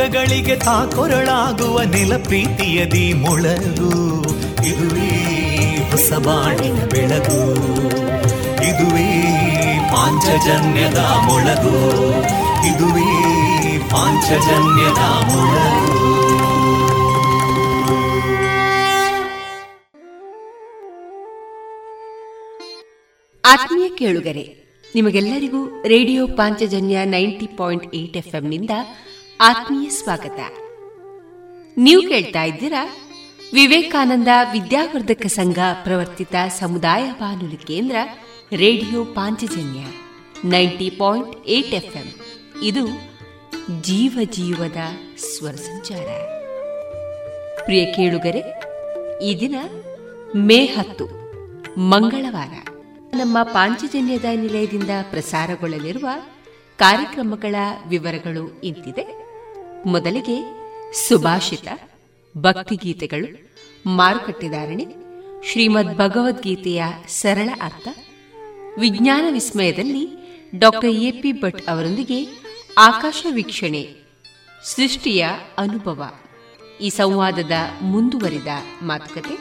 ದುಃಖಗಳಿಗೆ ತಾಕೊರಳಾಗುವ ನೆಲ ಪ್ರೀತಿಯದಿ ಮೊಳಗು. ಇದುವೇ ಹೊಸ ಬಾಣಿನ ಬೆಳಗು. ಇದುವೇ ಪಾಂಚಜನ್ಯದ ಮೊಳಗು. ಇದುವೇ ಪಾಂಚಜನ್ಯದ ಮೊಳಗು. ಆತ್ಮೀಯ ಕೇಳುಗರೆ, ನಿಮಗೆಲ್ಲರಿಗೂ radio Panchajanya ninety point eight ಎಫ್ನಿಂದ ಆತ್ಮೀಯ ಸ್ವಾಗತ. ನೀವು ಕೇಳ್ತಾ ಇದ್ದೀರಾ ವಿವೇಕಾನಂದ ವಿದ್ಯಾವರ್ಧಕ ಸಂಘ ಪ್ರವರ್ತಿತ ಸಮುದಾಯ ಬಾನುಲಿ ಕೇಂದ್ರ radio Panchajanya ninety point eight F ಇದು ಜೀವ ಜೀವದ ಸ್ವರ ಸಂಚಾರ. ಪ್ರಿಯ ಕೇಳುಗರೆ, ಈ ದಿನ ಮೇ ಹತ್ತು, ಮಂಗಳವಾರ. ನಮ್ಮ ಪಾಂಚಜನ್ಯದ ನಿಲಯದಿಂದ ಪ್ರಸಾರಗೊಳ್ಳಲಿರುವ ಕಾರ್ಯಕ್ರಮಗಳ ವಿವರಗಳು ಇಂತಿದೆ. ಮೊದಲಿಗೆ ಸುಭಾಷಿತ, ಭಕ್ತಿಗೀತೆಗಳು ಮಾರುಕಟ್ಟೆದಾರಣೆ ಶ್ರೀಮದ್ ಭಗವದ್ಗೀತೆಯ ಸರಳ ಅರ್ಥ, ವಿಜ್ಞಾನ ವಿಸ್ಮಯದಲ್ಲಿ ಡಾಕ್ಟರ್ ಎಪಿ ಭಟ್ ಅವರೊಂದಿಗೆ ಆಕಾಶ ವೀಕ್ಷಣೆ, ಸೃಷ್ಟಿಯ ಅನುಭವ. ಈ ಸಂವಾದದ ಮುಂದುವರಿದ ಮಾತುಕತೆ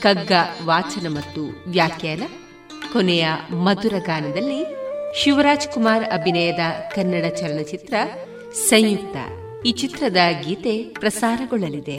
ಕಗ್ಗ ವಾಚನ ಮತ್ತು ವ್ಯಾಖ್ಯಾನ, ಕೊನೆಯ ಮಧುರ ಗಾನದಲ್ಲಿ ಶಿವರಾಜ್ ಕುಮಾರ್ ಅಭಿನಯದ ಕನ್ನಡ ಚಲನಚಿತ್ರ ಸಂಯುಕ್ತ ಈ ಚಿತ್ರದ ಗೀತೆ ಪ್ರಸಾರಗೊಳ್ಳಲಿದೆ.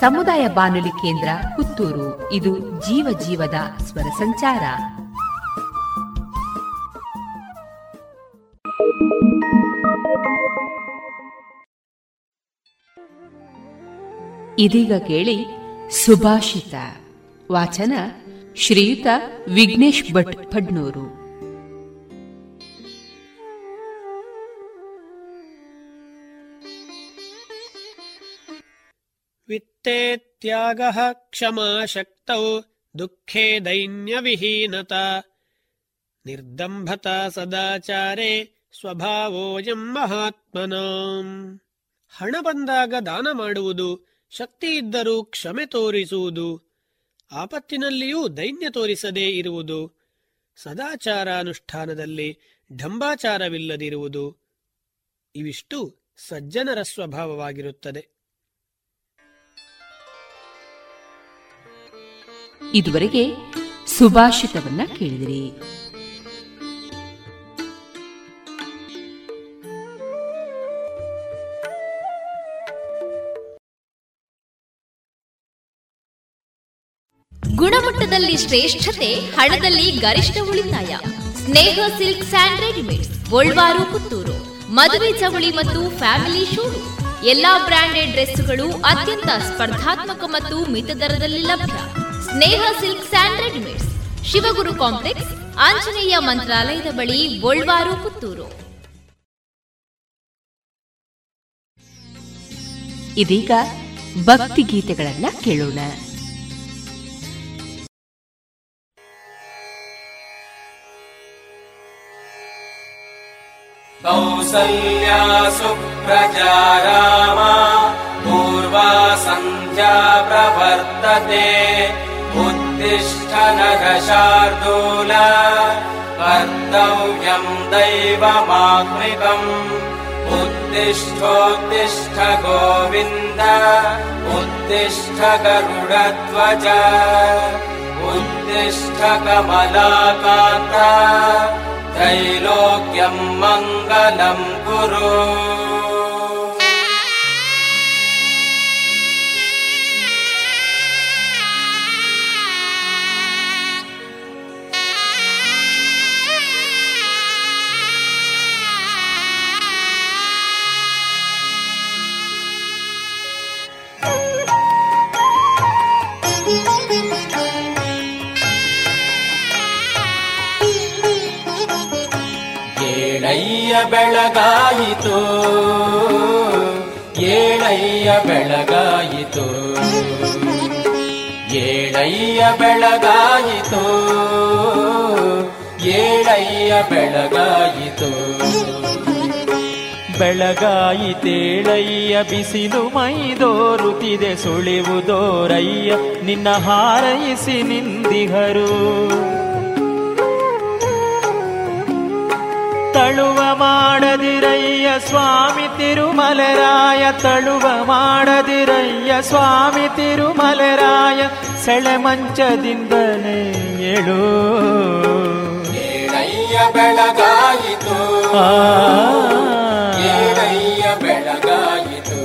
ಸಮುದಾಯ ಬಾನುಲಿ ಕೇಂದ್ರ ಪುತ್ತೂರು. ಇದು ಜೀವ ಜೀವದ ಸ್ವರ ಸಂಚಾರ. ಇದೀಗ ಕೇಳಿ ಸುಭಾಷಿತ. ವಾಚನ ಶ್ರೀಯುತ ವಿಘ್ನೇಶ್ ಭಟ್ ಫಡ್ನೂರು वित्ते त्यागः क्षमा शक्तौ दुःखे दैन्यविहीनता ನಿರ್ದಂಭತಾ ಸದಾಚಾರೇ ಸ್ವಭಾವೋಯಂ ಮಹಾತ್ಮನಾಂ ಹಣ ಬಂದಾಗ ದಾನ ಮಾಡುವುದು ಶಕ್ತಿ ಇದ್ದರೂ ಕ್ಷಮೆ ತೋರಿಸುವುದು ಆಪತ್ತಿನಲ್ಲಿಯೂ ದೈನ್ಯ ತೋರಿಸದೇ ಇರುವುದು ಸದಾಚಾರಾನುಷ್ಠಾನದಲ್ಲಿ ಢಂಬಾಚಾರವಿಲ್ಲದಿರುವುದು ಇವಿಷ್ಟು ಸಜ್ಜನರ ಸ್ವಭಾವವಾಗಿರುತ್ತದೆ ಇದುವರೆಗೆ ಸುಭಾಷಿತವನ್ನ ಕೇಳಿದಿರಿ. ಗುಣಮಟ್ಟದಲ್ಲಿ ಶ್ರೇಷ್ಠತೆ, ಹಣದಲ್ಲಿ ಗರಿಷ್ಠ ಉಳಿತಾಯ. Sneha silk and readymades, Golwaru, Puttur. ಮದುವೆ ಚವಳಿ ಮತ್ತು ಫ್ಯಾಮಿಲಿ ಶೂ. ಎಲ್ಲಾ ಬ್ರಾಂಡೆಡ್ ಡ್ರೆಸ್ಗಳು ಅತ್ಯಂತ ಸ್ಪರ್ಧಾತ್ಮಕ ಮತ್ತು ಮಿತ ದರದಲ್ಲಿ ಲಭ್ಯ. Sneha silks and readymades Shivaguru complex Anjaneya ಮಂತ್ರಾಲಯದ ಬಳಿ ಗೋಲ್ವಾರು ಪುತ್ತೂರು ಇದೀಗ ಭಕ್ತಿ ಗೀತೆಗಳನ್ನ ಕೇಳೋಣ कौसल्या सुप्रजा रामा पूर्वा सन्ध्या प्रवर्तते उत्तिष्ठ नरशार्दूल कर्तव्यम् दैवमात्मिकम्। उत्तिष्ठोत्तिष्ठ गोविन्द उत्तिष्ठ गरुडध्वज उत्तिष्ठ कमलाकान्ता त्रैलोक्यम् मङ्गलम् कुरु ಏಳಯ್ಯ ಬೆಳಗಾಯಿತು. ಏಳಯ್ಯ ಬೆಳಗಾಯಿತು. ಏಳಯ್ಯ ಬೆಳಗಾಯಿತು. ಏಳಯ್ಯ ಬೆಳಗಾಯಿತು. ಬೆಳಗಾಯಿತೇಳಯ್ಯ ಬಿಸಿಲು ಮೈದೋರುತ್ತಿದೆ ಸುಳಿವುದೋರಯ್ಯ ನಿನ್ನ ಹಾರೈಸಿ ನಿಂದಿಹರು ತಳುವ ಮಾಡದಿರಯ್ಯ ಸ್ವಾಮಿ ತಿರುಮಲರಾಯ ತಳುವ ಮಾಡದಿರಯ್ಯ ಸ್ವಾಮಿ ತಿರುಮಲರಾಯ ಸೆಳೆ ಮಂಚದಿಂದಲೇ ಏಳು. ಬೆಳಗಾಯಿತು. ಬೆಳಗಾಯಿತು.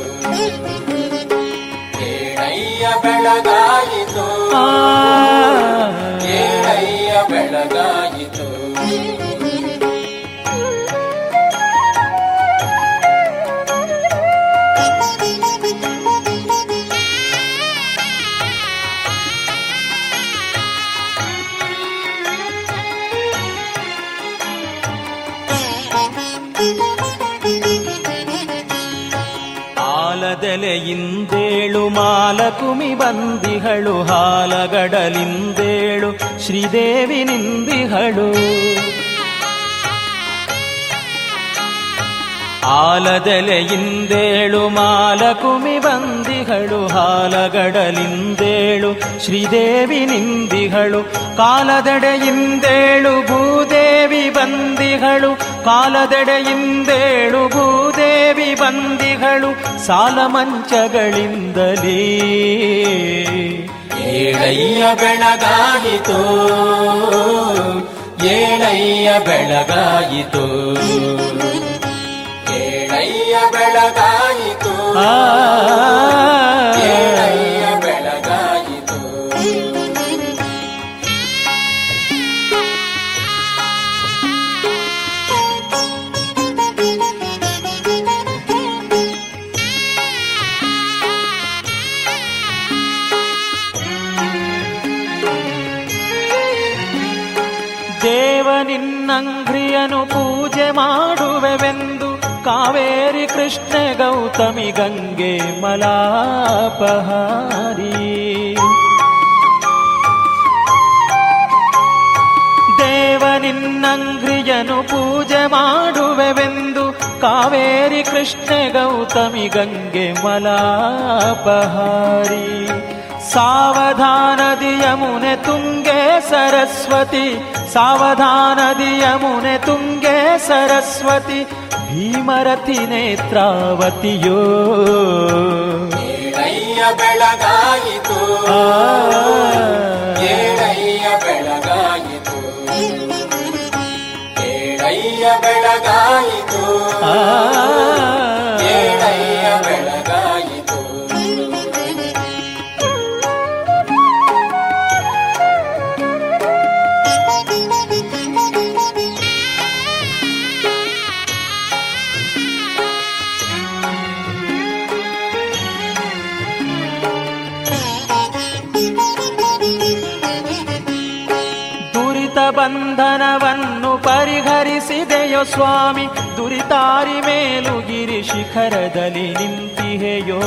ಬೆಳಗಾಯಿತು. ಬೆಳಗಾಯಿತು. ಮಾಲಕುಮಿ ಬಂದಿಹಳು ಹಾಲಗಡಲಿಂದೇಳು ಶ್ರೀದೇವಿ ನಿಂದಿಹಳು. ಆಲದೆಲೆಯಿಂದೇಳು ಮಾಲಕುಮಿ ಬಂದಿಗಳು, ಹಾಲಗಡಲಿಂದೇಳು ಶ್ರೀದೇವಿ ನಿಂದಿಗಳು, ಕಾಲದಡೆಯಿಂದೇಳು ಭೂದೇವಿ ಬಂದಿಗಳು, ಕಾಲದಡೆಯಿಂದೇಳು ಭೂದೇವಿ ಬಂದಿಗಳು ಸಾಲ ಮಂಚಗಳಿಂದಲೇ ಏಳಯ್ಯ ಬೆಳಗಾಯಿತು ಏಳಯ್ಯ ಬೆಳಗಾಯಿತು. ಬೆಳಗಾಯಿತು. ಏಳಯ್ಯ ಬೆಳಗಾಯಿತು. ದೇವ ನಿನ್ನಂಘ್ರಿಯನು ಪೂಜೆ ಮಾಡುವೆವೆಂದು ಕಾವೇರಿ ಕೃಷ್ಣ ಗೌತಮಿ ಗಂಗೆ ಮಲಾಪಹಾರಿ. ದೇವ ನಿನ್ನಂಗ್ರಿಯನು ಪೂಜೆ ಮಾಡುವೆವೆಂದು ಕಾವೇರಿ ಕೃಷ್ಣ ಗೌತಮಿ ಗಂಗೆ ಮಲಾಪಹಾರಿ. ಸಾವಧಾನದಿ ಯಮುನೆ ತುಂಗೆ ಸರಸ್ವತಿ ಸಾವಧಾನದಿ ಯಮುನೆ ತುಂಗೆ ಸರಸ್ವತಿ ಭೀಮರತಿ ನೇತ್ರಾವತಿಯೋ. ಬೆಳಗಾಯಿತು. ಬಂಧನವನ್ನು ಪರಿಹರಿಸಿದೆಯೋ ಸ್ವಾಮಿ? ದುರಿತಾರಿ ಮೇಲುಗಿರಿ ಶಿಖರದಲ್ಲಿ ನಿಂತಿಹೆಯೋ?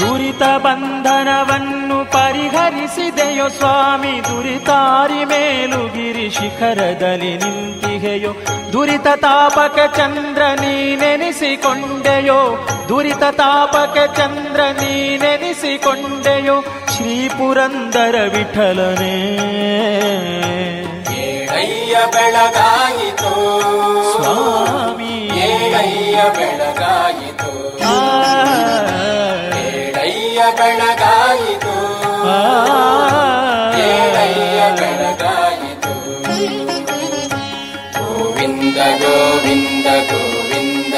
ದುರಿತ ಬಂಧನವನ್ನು ಪರಿಹರಿಸಿದೆಯೋ ಸ್ವಾಮಿ? ದುರಿತಾರಿ ಮೇಲು ಗಿರಿ ಶಿಖರದಲ್ಲಿ ನಿಂತಿಹೆಯೋ? ದುರಿತ ತಾಪಕ ಚಂದ್ರ ನೀನೆನಿಸಿಕೊಂಡೆಯೋ ದುರಿತ ತಾಪಕ ಚಂದ್ರ ನೀನೆನಿಸಿಕೊಂಡೆಯೋ ಶ್ರೀ ಪುರಂದರ ವಿಠಲನೇ ಏಳಯ್ಯ ಬೆಳಗಾಯಿತು ಸ್ವಾಮಿ ಏಳಯ್ಯ ಬೆಳಗಾಯಿತು ಏಳಯ್ಯ ಬೆಳಗಾಯಿತು ಏಳಯ್ಯ ಬೆಳಗಾಯಿತು ಗೋವಿಂದ ಗೋವಿಂದ ಗೋವಿಂದ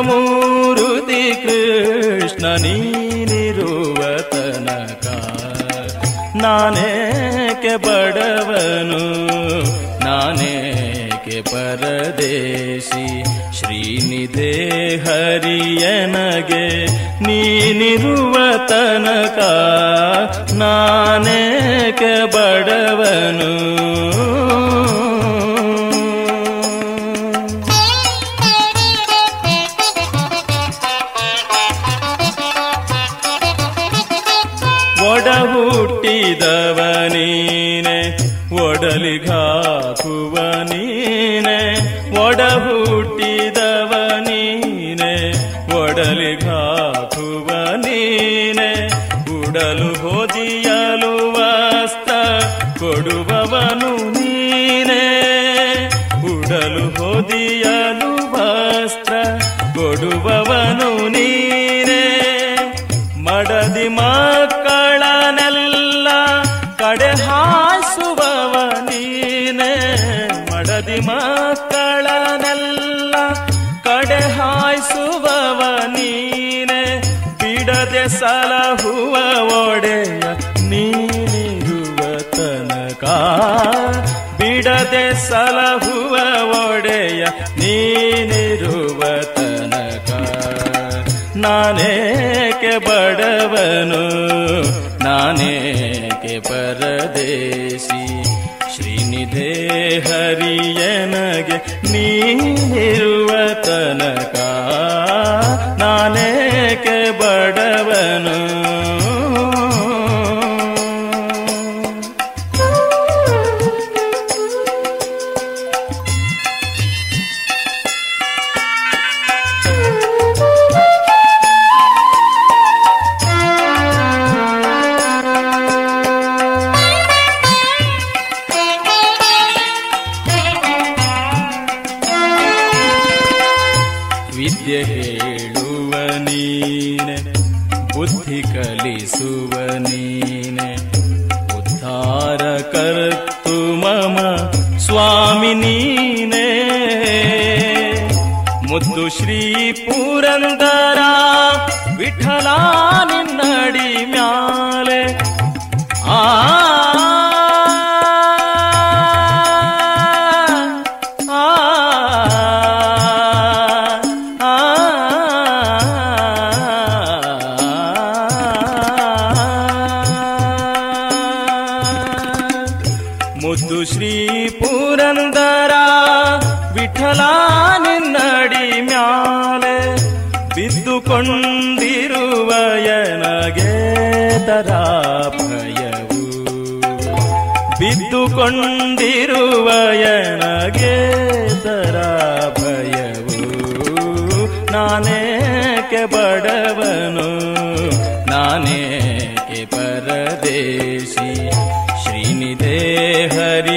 ಮೂರುತಿ ಕೃಷ್ಣ ನೀನಿರುವ ತನಕ. ನಾನೇಕೆ ಬಡವನು ನಾನೇಕೆ ಪರದೇಶಿ ಶ್ರೀನಿಧೆ ಹರಿಯನಗೆ ನೀನಿರುವ ತನಕ. ನಾನೇಕೆ ಬಡವನು ನಾನೇಕೆ ಬಡವನು? ನಾನೇಕೆ ಪರದೇಶಿ? ಶ್ರೀನಿಧೇ ಹರಿಯನಗೆ ನೀರುವ ತನಕ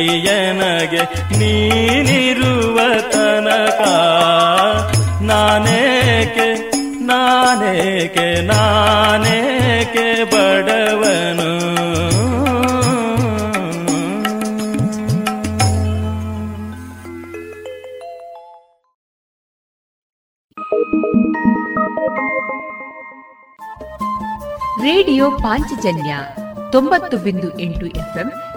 ಹರಿಯನಗೆ ನೀನಿರುವ ತನಕ. ನಾನೇಕೆ ನಾನೇಕೆ ನಾನೇಕೆ ಬಡವನು? ರೇಡಿಯೋ ಪಾಂಚಜನ್ಯ ತೊಂಬತ್ತು ಬಿಂದು ಎಂಟು ಎಫ್ಎಂ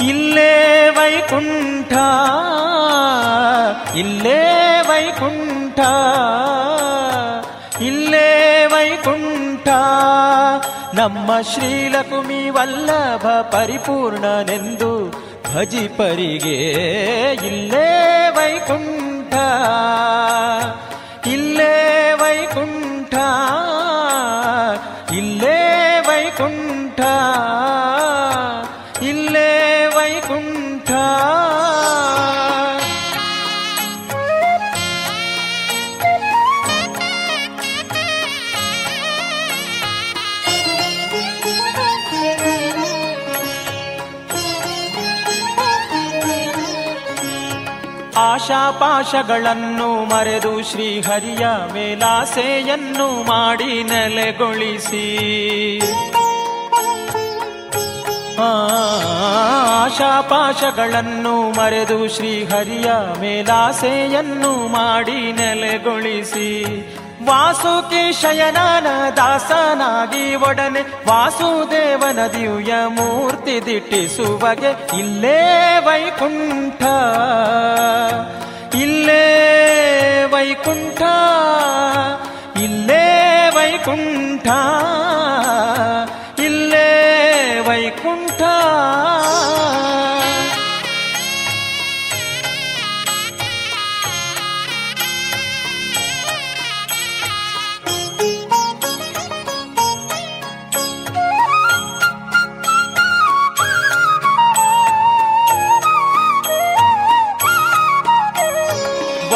ಇಲ್ಲೇ ವೈಕುಂಠ ಇಲ್ಲೇ ವೈಕುಂಠ ಇಲ್ಲೇ ವೈಕುಂಠ ನಮ್ಮ ಶ್ರೀಲಕುಮಿ ವಲ್ಲಭ ಪರಿಪೂರ್ಣನೆಂದು ಭಜಿಪರಿಗೆ ಇಲ್ಲೇ ವೈಕುಂಠ ಇಲ್ಲೇ ವೈಕುಂಠ ಇಲ್ಲೇ ವೈಕುಂಠ ಆಶಾಪಾಶಗಳನ್ನು ಮರೆದು ಶ್ರೀಹರಿಯ ಮೇಲಾಸೆಯನ್ನು ಮಾಡಿ ನೆಲೆಗೊಳಿಸಿ. ಆಶಾಪಾಶಗಳನ್ನು ಮರೆದು ಶ್ರೀಹರಿಯ ಮೇಲಾಸೆಯನ್ನು ಮಾಡಿ ನೆಲೆಗೊಳಿಸಿ. ವಾಸುಕಿ ಶಯನನ ದಾಸನಾಗಿ ಒಡನೆ ವಾಸುದೇವನ ದಿವ್ಯ ಮೂರ್ತಿ ದಿಟ್ಟಿಸುವಗೆ ಇಲ್ಲೇ ವೈಕುಂಠ. ಇಲ್ಲೇ ವೈಕುಂಠ. ಇಲ್ಲೇ ವೈಕುಂಠ. ಇಲ್ಲೇ ವೈಕುಂಠ.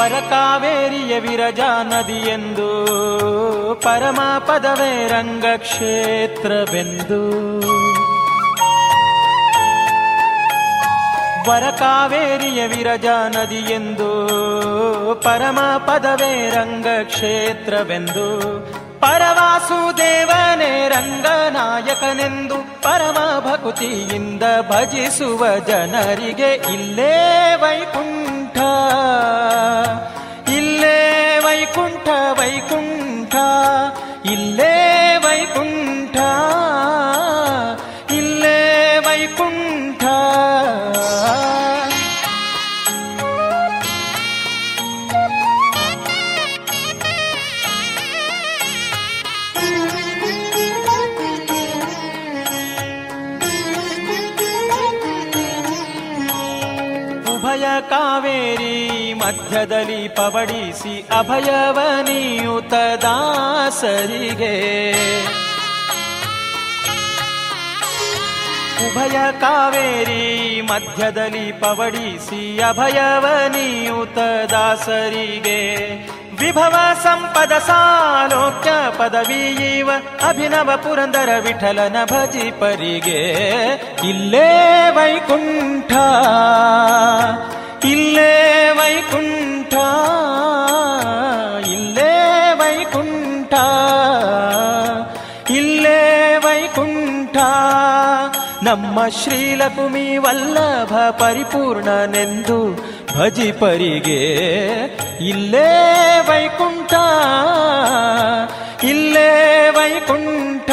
ಕಾವೇರಿಯ ವಿರಜಾ ನದಿಯೆಂದು ಪರಮ ಪದವೇ ರಂಗಕ್ಷೇತ್ರವೆಂದು. ವರ ಕಾವೇರಿಯ ವಿರಜಾ ನದಿಯೆಂದು ಪರಮ ಪದವೇ ರಂಗಕ್ಷೇತ್ರವೆಂದು. ಪರವಾಸುದೇವನೇ ರಂಗನಾಯಕನೆಂದು ಪರಮ ಭಕುತಿಯಿಂದ ಭಜಿಸುವ ಜನರಿಗೆ ಇಲ್ಲೇ ವೈಕುಂಠ. ಇಲ್ಲೇ ವೈಕುಂಠ ವೈಕುಂಠ ಇಲ್ಲೇ ವೈಕುಂಠ. ಮಧ್ಯದಲ್ಲಿ ಪವಡಿಸಿ ದಾಸರಿಗೆ. ಉಭಯ ಕಾವೇರಿ ಮಧ್ಯದಲ್ಲಿ ಪವಡಿಸಿ ದಾಸರಿಗೆ. ವಿಭವ ಸಂಪದ ಸಾಲೋಕ್ಯ ಪದವೀವ ಅಭಿನವ ಪುರಂದರ ವಿಠಲನ ಭಜಿಪರಿಗೆ ಇಲ್ಲೇ ವೈಕುಂಠ ಇಲ್ಲೇ ವೈಕುಂಠ ಇಲ್ಲೇ ವೈಕುಂಠ ಇಲ್ಲೇ ವೈಕುಂಠ. ನಮ್ಮ ಶ್ರೀಲಕುಮಿ ವಲ್ಲಭ ಪರಿಪೂರ್ಣನೆಂದು ಭಜಿಪರಿಗೆ ಇಲ್ಲೇ ವೈಕುಂಠ ಇಲ್ಲೇ ವೈಕುಂಠ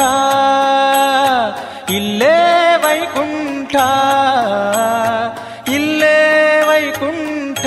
ಇಲ್ಲೇ ವೈಕುಂಠ. ಇಲ್ಲೇ ವೈಕುಂಠ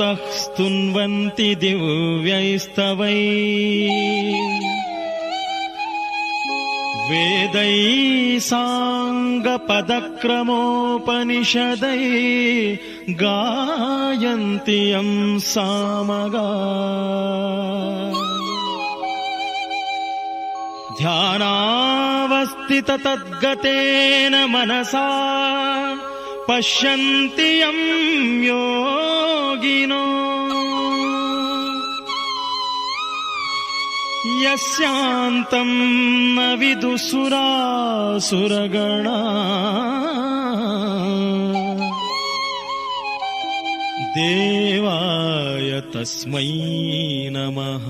वरुणेन्द्ररुद्रमरुतः स्तुन्वन्ति दिव्यैस्तवै। वेदैः साङ्गपदक्रमोपनिषदै गायन्ति यं सामगा। ध्यानावस्थिततद्गतेन मनसा पश्यन्ति यं योगिनो। यस्यान्तं न विदुसुरासुरगणा देवाय तस्मै नमः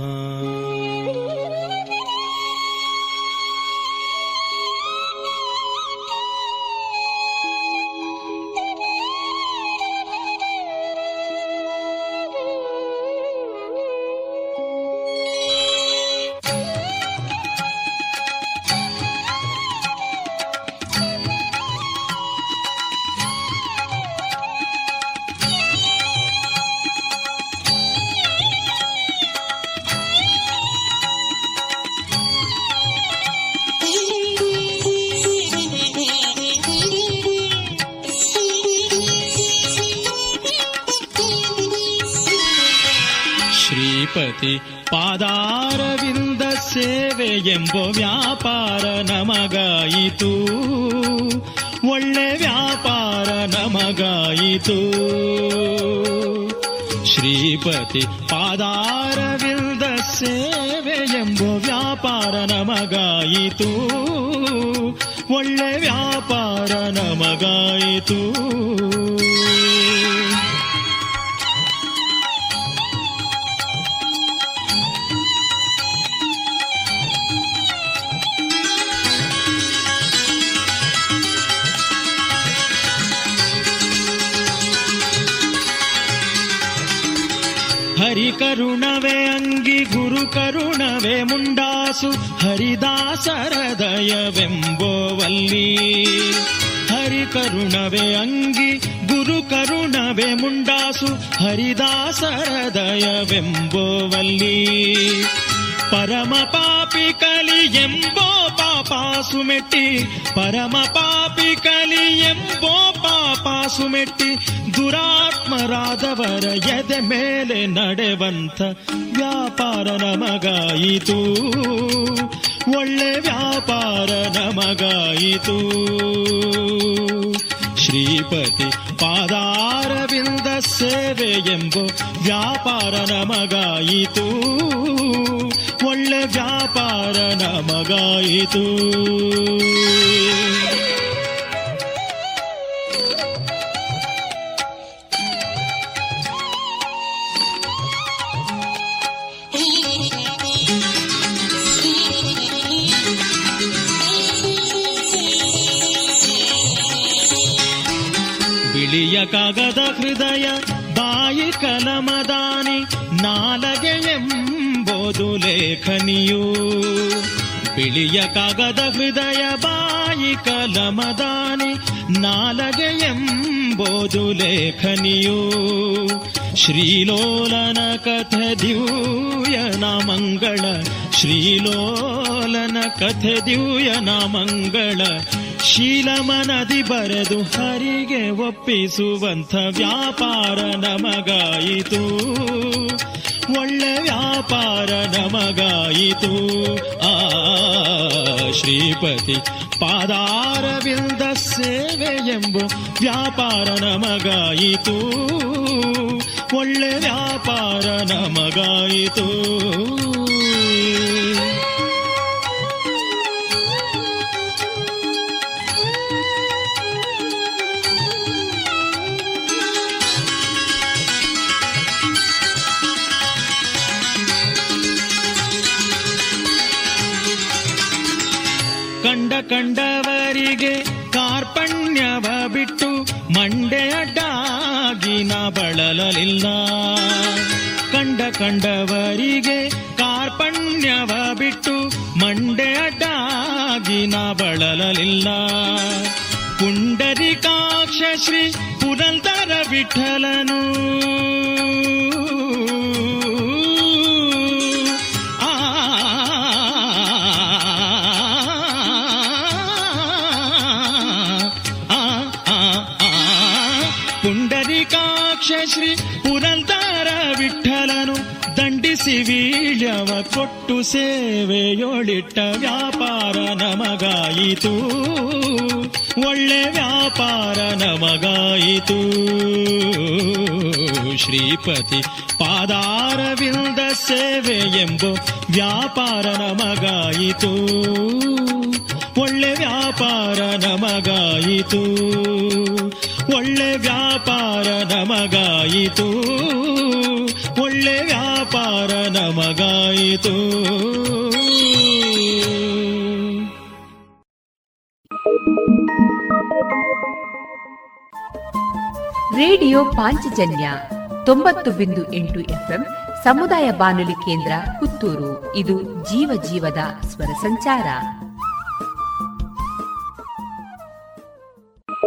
ಶ್ರೀಪತಿ ಪಾದಾರವಿಂದ ಸೇವೆ ಎಂಬ ವ್ಯಾಪಾರ ನಮಗಾಯಿತು. ಒಳ್ಳೆ ವ್ಯಾಪಾರ ನಮಗಾಯಿತು. ಶ್ರೀಪತಿ ಪಾದಾರವಿಲ್ದ ಸೇವೆ ಎಂಬ ವ್ಯಾಪಾರ ನಮಗಾಯಿತು. ಒಳ್ಳೆ ವ್ಯಾಪಾರ ನಮಗಾಯಿತು. ಕರುಣವೇ ಅಂಗಿ ಗುರು ಕರುಣವೇ ಮುಂಡಾಸು ಹರಿದಾಸರ ದಯವೆಂಬೋವಲ್ಲಿ ಹರಿ ಕರುಣವೇ ಅಂಗಿ ಗುರು ಕರುಣವೇ ಮುಂಡಾಸು ಹರಿದಾಸರ ದಯವೆಂಬೋವಲ್ಲಿ ಪರಮ ಪಾಪಿ ಕಲಿ ಎಂಬೋ ಪಾಪಾಸು ಮೆಟ್ಟಿ ಪರಮ ಪಾಪಿ ಕಲಿ ಎಂಬೋ ಪಾಪಾಸು ಮೆಟ್ಟಿ ದುರಾತ್ಮರಾದವರ ಎದೆ ಮೇಲೆ ನಡೆವಂತ ವ್ಯಾಪಾರ ನಮಗಾಯಿತು ಒಳ್ಳೆ ವ್ಯಾಪಾರ ನಮಗಾಯಿತು ಶ್ರೀಪತಿ ಪಾದಾರವಿಂದ ಸೇವೆ ಎಂಬ ವ್ಯಾಪಾರ ನಮಗಾಯಿತು ಒಳ್ಳೆ ವ್ಯಾಪಾರ ನಮಗಾಯಿತು ಕಾಗದ ಹೃದಯ, ಬಾಯಿ ಕಲಮದಾನಿ, ನಾಲಗೆ ಎಂಬುದು ಲೇಖನಿಯು. ಬಿಳಿಯ ಕಾಗದ ಹೃದಯ, ಬಾಯಿ ಕಲಮದಾನಿ, ನಾಲಗೆ ಎಂಬುದು ಲೇಖನಿಯು. ಶ್ರೀಲೋಲನ ಕಥೆ ದಿವ್ಯನ ಮಂಗಳ ಶ್ರೀಲೋಲನ ಕಥೆ ದಿವ್ಯನ ಮಂಗಳ ಶೀಲಮನದಿ ಬರೆದು ಹರಿಗೆ ಒಪ್ಪಿಸುವಂಥ ವ್ಯಾಪಾರ ನಮಗಾಯಿತು. ಒಳ್ಳೆ ವ್ಯಾಪಾರ ನಮಗಾಯಿತು. ಆ, ಶ್ರೀಪತಿ ಪಾದಾರವಿಲ್ದ ಸೇವೆ ಎಂಬ ವ್ಯಾಪಾರ ನಮಗಾಯಿತು. ಒಳ್ಳೆ ವ್ಯಾಪಾರ ನಮಗಾಯಿತು. ಕಂಡವರಿಗೆ ಕಾರ್ಪಣ್ಯವ ಬಿಟ್ಟು ಮಂಡೆ ಅಡ್ಡಾಗಿನ ಬಳಲಲಿಲ್ಲ. ಕಂಡ ಕಂಡವರಿಗೆ ಕಾರ್ಪಣ್ಯವ ಬಿಟ್ಟು ಮಂಡೆ ಅಡ್ಡಾಗಿನ ಬಳಲಲಿಲ್ಲ. ಪುಂಡರಿಕಾಕ್ಷ ಶ್ರೀ ಪುರಂದರ ವಿಠಲನು ಶ್ರೀ ಪುರಂದರ ವಿಠಲನು, ದಂಡಿಸಿ ವೀಳ್ಯವ ಕೊಟ್ಟು ಸೇವೆಯೊಳಿಟ್ಟ ವ್ಯಾಪಾರ ನಮಗಾಯಿತು ಒಳ್ಳೆ ವ್ಯಾಪಾರ ನಮಗಾಯಿತು ಶ್ರೀಪತಿ ಪಾದಾರವಿಲ್ದ ಸೇವೆ ಎಂಬ ವ್ಯಾಪಾರ ನಮಗಾಯಿತು ಒಳ್ಳೆ ವ್ಯಾಪಾರ ನಮಗಾಯಿತು ಒಳ್ಳೆ ವ್ಯಾಪಾರ ನಮಗಾಯಿತು ಒಳ್ಳೆ ವ್ಯಾಪಾರ ನಮಗಾಯಿತು ರೇಡಿಯೋ ಪಾಂಚಜನ್ಯ ತೊಂಬತ್ತು ಬಿಂದು ಎಂಟು ಎಫ್ಎಂ ಸಮುದಾಯ ಬಾನುಲಿ ಕೇಂದ್ರ ಪುತ್ತೂರು. ಇದು ಜೀವ ಜೀವದ ಸ್ವರ ಸಂಚಾರ.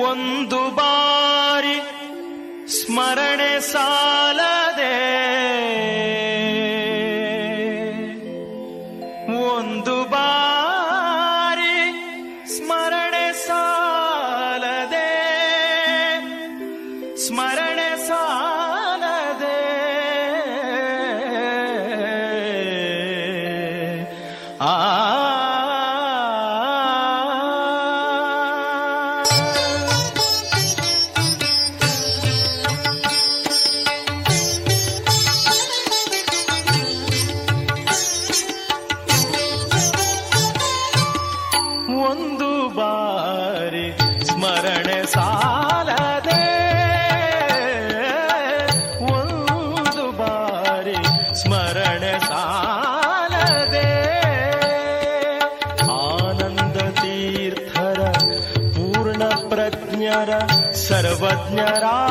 ಒಂದು ಬಾರಿ ಸ್ಮರಣೆ ಸಾಲದೆ जरा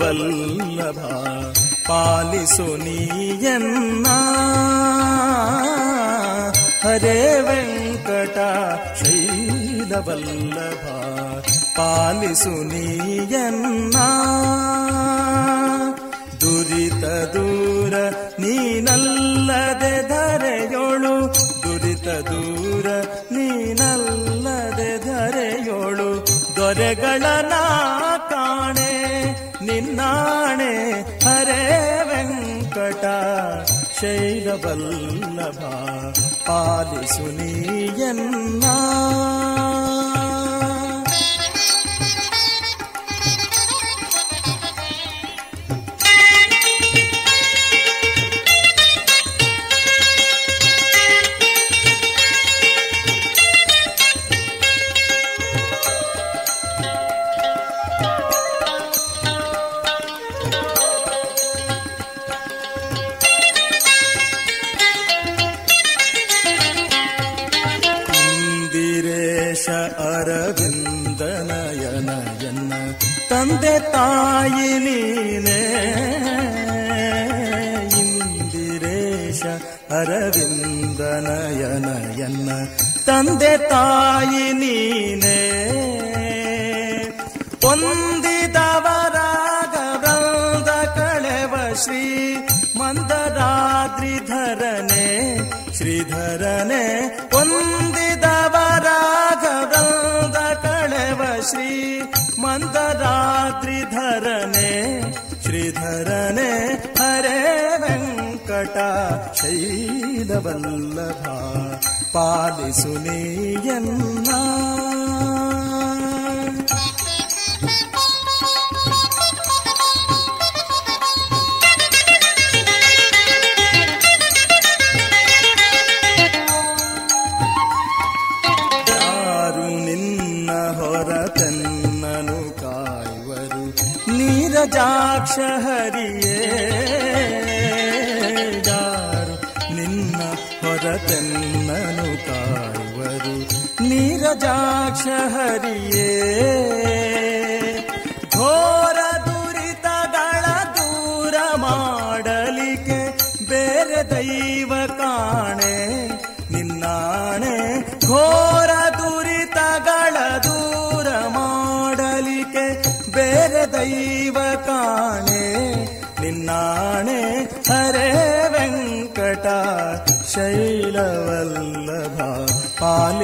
ವಲ್ಲಭ, ಪಾಲಿಸು ನೀಯನ್ನ. ಹರೇ ವೆಂಕಟ ಶೈಲವಲ್ಲಭ ಪಾಲಿಸು ನೀಯನ್ನ. ದುರಿತ ದೂರ ನೀನಲ್ಲದೆ ಧರೆಯೋಳು, ದುರಿತ ದೂರ ನೀನಲ್ಲದೆ ಧರೆಯೋಳು ದೊರೆಗಳನ ಶೈಲವಲ್ಲಭ ಪಾಲಿಸು ನೀಯನ್ನ ವಲ್ಲಭ ಪಾಲಿಸುನೇಯನ್ನ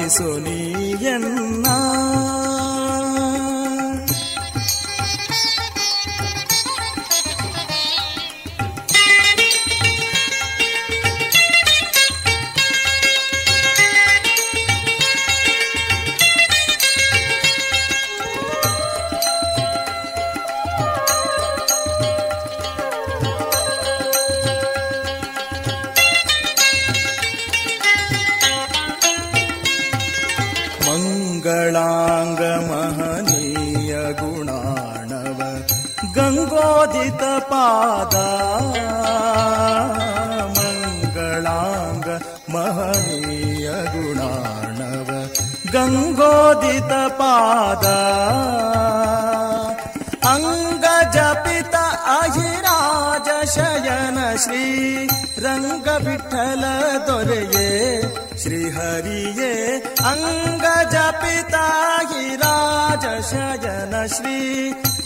சொனியன் ದೊರೆಯೇ ಶ್ರೀಹರಿಯೇ ಅಂಗಜ ಪಿತಾಯಿ ರಾಜ ಶಯನ ಶ್ರೀ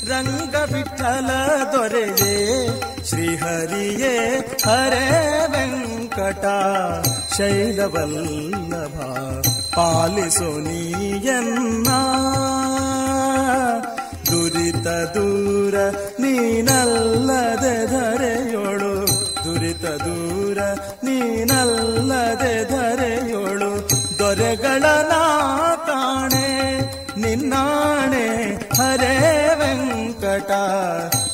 ರಂಗ ವಿಠಲ ದೊರೆಯೇ, ಶ್ರೀಹರಿಯೇ, ಹರೇ ವೆಂಕಟ, ಶೈಲವಲ್ಲಭ, ಪಾಲಿಸು ನೀಯನ್ನ. ದುರಿತ ದೂರ ನೀನಲ್ಲದೆ ಧರೆಯೋಳು, ದುರಿತ ದೂರ ನೀನಲ್ಲದೆ ದೊರೆಯೋಳು ದೊರೆಗಳ ನಾ ಕಾಣೆ, ನಿನ್ನಾಣೆ ಹರೇ ವೆಂಕಟ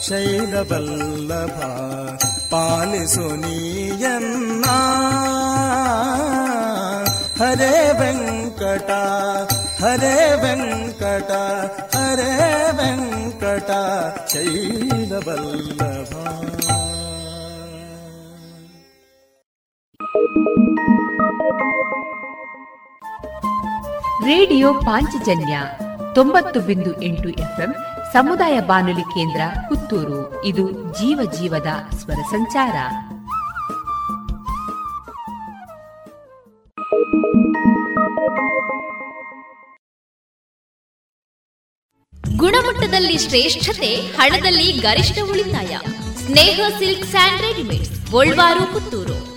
ಶೈಲವಲ್ಲಭ ಪಾಲಿಸು ನೀಯನ್ನ. ಹರೇ ವೆಂಕಟ ಹರೇ ವೆಂಕಟ ಹರೇ ವೆಂಕಟ ಶೈಲವಲ್ಲಭ ರೇಡಿಯೋ ಪಾಂಚಜನ್ಯ ತೊಂಬತ್ತು ಬಿಂದು ಎಂಟು ಎಫ್ಎಂ ಸಮುದಾಯ ಬಾನುಲಿ ಕೇಂದ್ರ ಪುತ್ತೂರು. ಇದು ಜೀವ ಜೀವದ ಸ್ವರ ಸಂಚಾರ. ಗುಣಮಟ್ಟದಲ್ಲಿ ಶ್ರೇಷ್ಠತೆ, ಹಣದಲ್ಲಿ ಗರಿಷ್ಠ ಉಳಿತಾಯ. Sneha silk and readymades Puttur.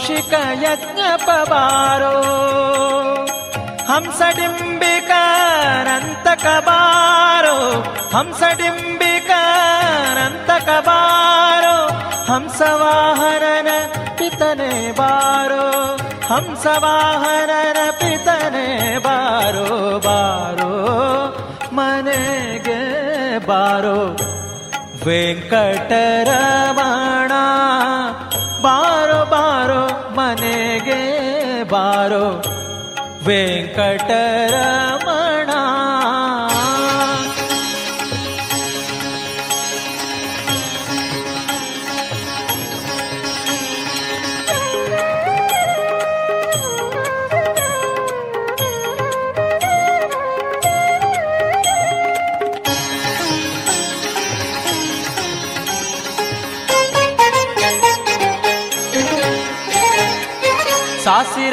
Kaushika ಯಜ್ಞ ಬಾರೋ ಹಂಸಡಿಂಬಿಕಾರಂತ ಕಬಾರೋ. ಹಂಸಡಿಂಬಿಕಾರಂತ ಕಬಾರೋ. ಹಂಸವಾಹನನ ಪಿತನೆ ಬಾರೋ. ಹಂಸವಾಹನನ ಪಿತನೆ ಬಾರೋ ಬಾರೋ. ಮನೆಗೆ ಬಾರೋ. ವೆಂಕಟರಮಣ ಬಾರೋ ಬಾರೋ ಮನೆಗೆ ಬಾರೋ. ವೆಂಕಟರಮಣ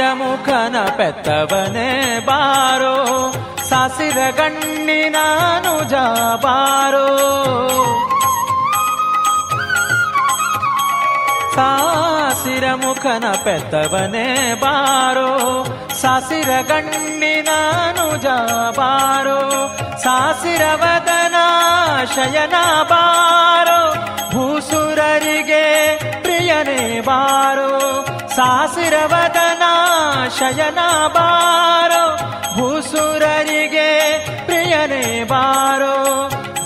ಮುಖನ ಪೆತ್ತವನೇ ಬಾರೋ ಸಾಸಿರ ಗಣ್ಣಿನ ನುಜ ಬಾರೋ. ಸಾಸಿರ ಮುಖನ ಪೆತ್ತವನೇ ಬಾರೋ, ಸಾಸಿರ ಗಣ್ಣಿನ ನುಜ ಬಾರೋ. ಸಾಸಿರ ವದನ ಶಯನ ಬಾರೋ, ಭೂಸುರರಿಗೆ ಪ್ರಿಯನೇ ಬಾರೋ. ಸಾಸಿರ ವದನ ಶಯನ ಬಾರೋ, ಭೂಸುರರಿಗೆ ಪ್ರಿಯನೇ ಬಾರೋ,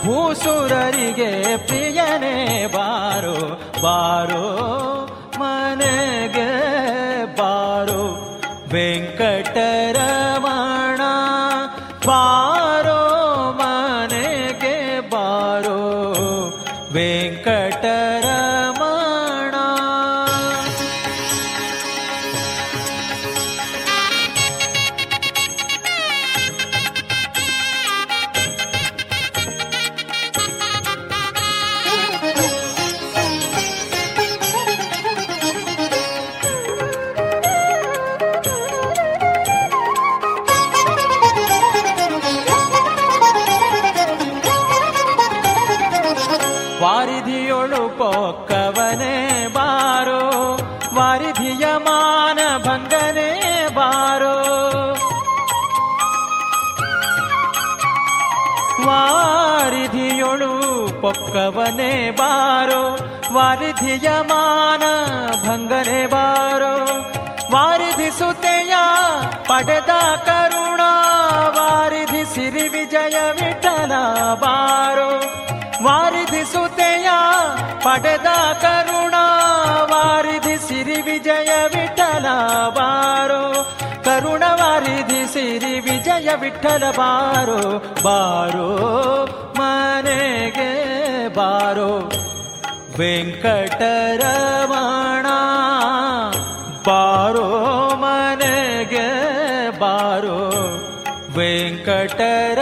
ಭೂಸುರರಿಗೆ ಪ್ರಿಯನೇ ಬಾರೋ ಬಾರೋ, ಮನೆಗೆ ಬಾರೋ, ವೆಂಕಟರಮಣ ಬಾರೋ ಪೊಕ್ಕವನೇ ಬಾರೋ ವಾರಿಧಿಯ ಮಾನ ಭಂಗನೆ ಬಾರೋ ವಾರಿಧಿಸುತ್ತೆಯ ಪಡೆದ ಕರುಣ ವಾರಿಧಿ ಸಿರಿ ವಿಜಯ ವಿಠಲ ಬಾರೋ ವಾರಿಧಿಸುತ್ತೆಯ ಪಡೆದ ಕರುಣ ವಾರಿಧಿ ಸಿರಿ ವಿಜಯ ವಿಠಲ ಬಾರೋ ಕರುಣ ವಾರಿಧಿ ಸಿರಿ ವಿಜಯ ವಿಠಲ ಬಾರೋ ಬಾರೋ ಮನೆಗೆ बारो र बारो मनगे बारो वेङ्कटर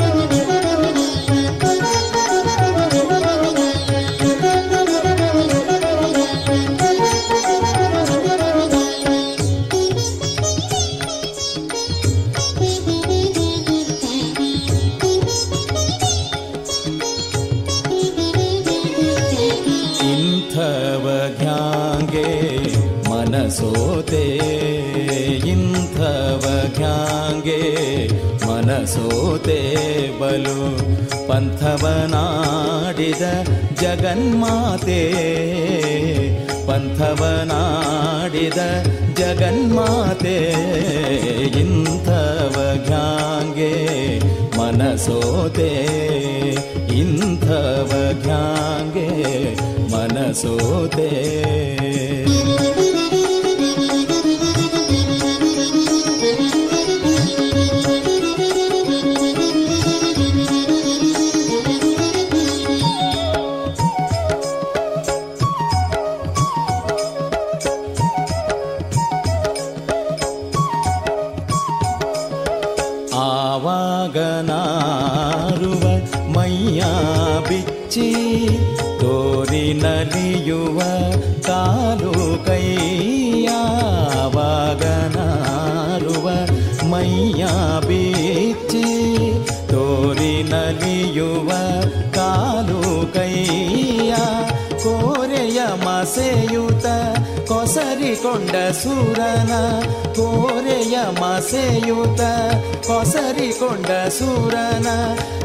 ಸೂರನ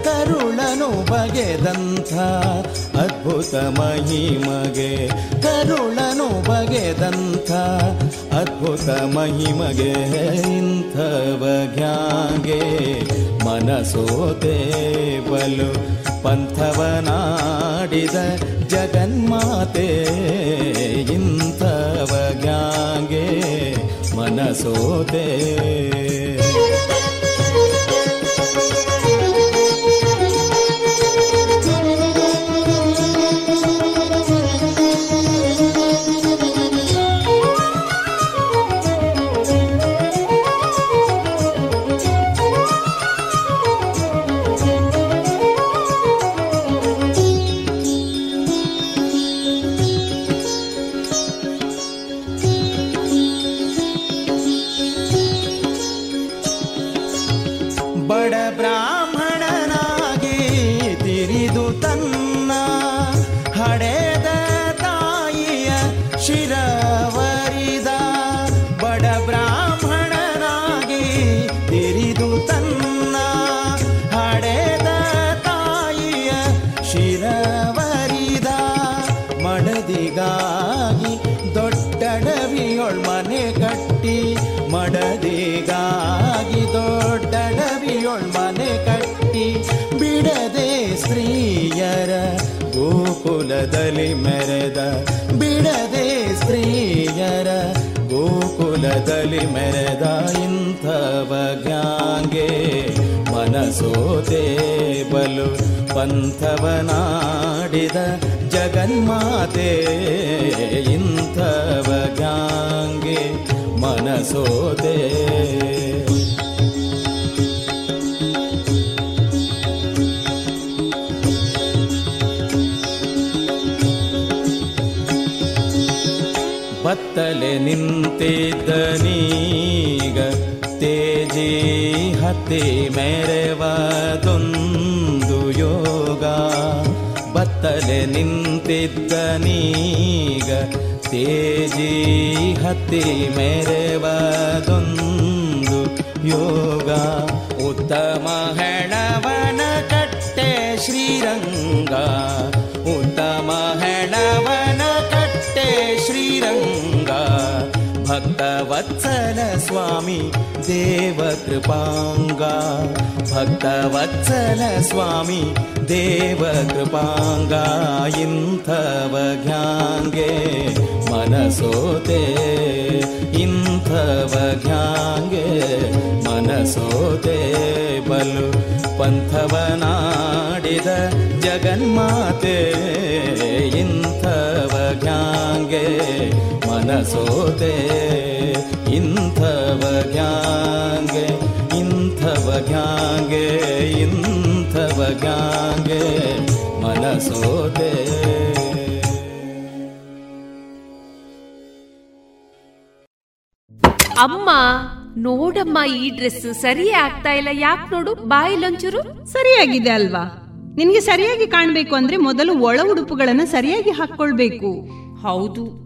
ಕರುಳನು ಬಗೆದಂಥ ಅದ್ಭುತ ಮಹಿಮಗೆ ಕರುಳನು ಬಗೆದಂಥ ಅದ್ಭುತ ಮಹಿಮಗೆ ಇಂಥವ ಜ್ಞಾಗೆ ಮನಸೋತೆ ಬಲು ಪಂಥವನಾಡಿದ ನಾಡಿದ ಜಗನ್ಮಾತೆ ಇಂಥವ ಗ್ಯಾಂಗೆ ಮನಸೋತೆ ಗೋಕುಲದಲ್ಲಿ ಮೆರೆದ ಬಿಡದೆ ಸ್ತ್ರೀಯರ ಗೋಕುಲದಲ್ಲಿ ಮೆರೆದ ಇಂಥವ ಗ್ಯಾಂಗೆ ಮನಸೋತೆ ಬಲು ಪಂಥವನಾಡಿದ ಜಗನ್ಮಾತೆ ಇಂಥವ ಗ್ಯಾಂಗೆ ಮನಸೋತೆ ಬತ್ತಲೆ ನಿಂತಿದ್ದ ನೀಗ ತೇಜಿ ಹತ್ತಿ ಮೆರೆವದೊಂದು ಯೋಗ ಬತ್ತಲೆ ನಿಂತಿದ್ದ ನೀಗ ತೇಜಿ ಹತ್ತಿ ಮೆರೆವದೊಂದು ಯೋಗ ಉತ್ತಮ ಹೆಣವನ ಕಟ್ಟೆ ಶ್ರೀರಂಗ ಉತ್ತಮ भक्तवत्सल स्वामी देवकृपाङ्गा। भक्तवत्सल स्वामी देवत् पाङ्गा इन्थवज्ञ्याङ्गे मनसोते इन्थवध्याङ्गे मनसोते बलु पन्थवनाडिद द जगन्माते। इन्थवज्ञ्याङ्गे ಮನಸೋತೆ ಇಂಥವ ಗ್ಯಾಂಗೆ ಇಂಥವ ಗ್ಯಾಂಗೆ ಇಂಥವ ಜ್ಞಾಂಗೆ ಮನಸೋತೆ ಅಮ್ಮ ನೋಡಮ್ಮ ಈ ಡ್ರೆಸ್ ಸರಿ ಆಗ್ತಾ ಇಲ್ಲ. ಯಾಕೆ ನೋಡು ಬಾಯಿಲೊಂಚೂರು ಸರಿಯಾಗಿದೆ ಅಲ್ವಾ? ನಿನ್ಗೆ ಸರಿಯಾಗಿ ಕಾಣ್ಬೇಕು ಅಂದ್ರೆ ಮೊದಲು ಒಳ ಉಡುಪುಗಳನ್ನ ಸರಿಯಾಗಿ ಹಾಕೊಳ್ಬೇಕು ಹೌದು.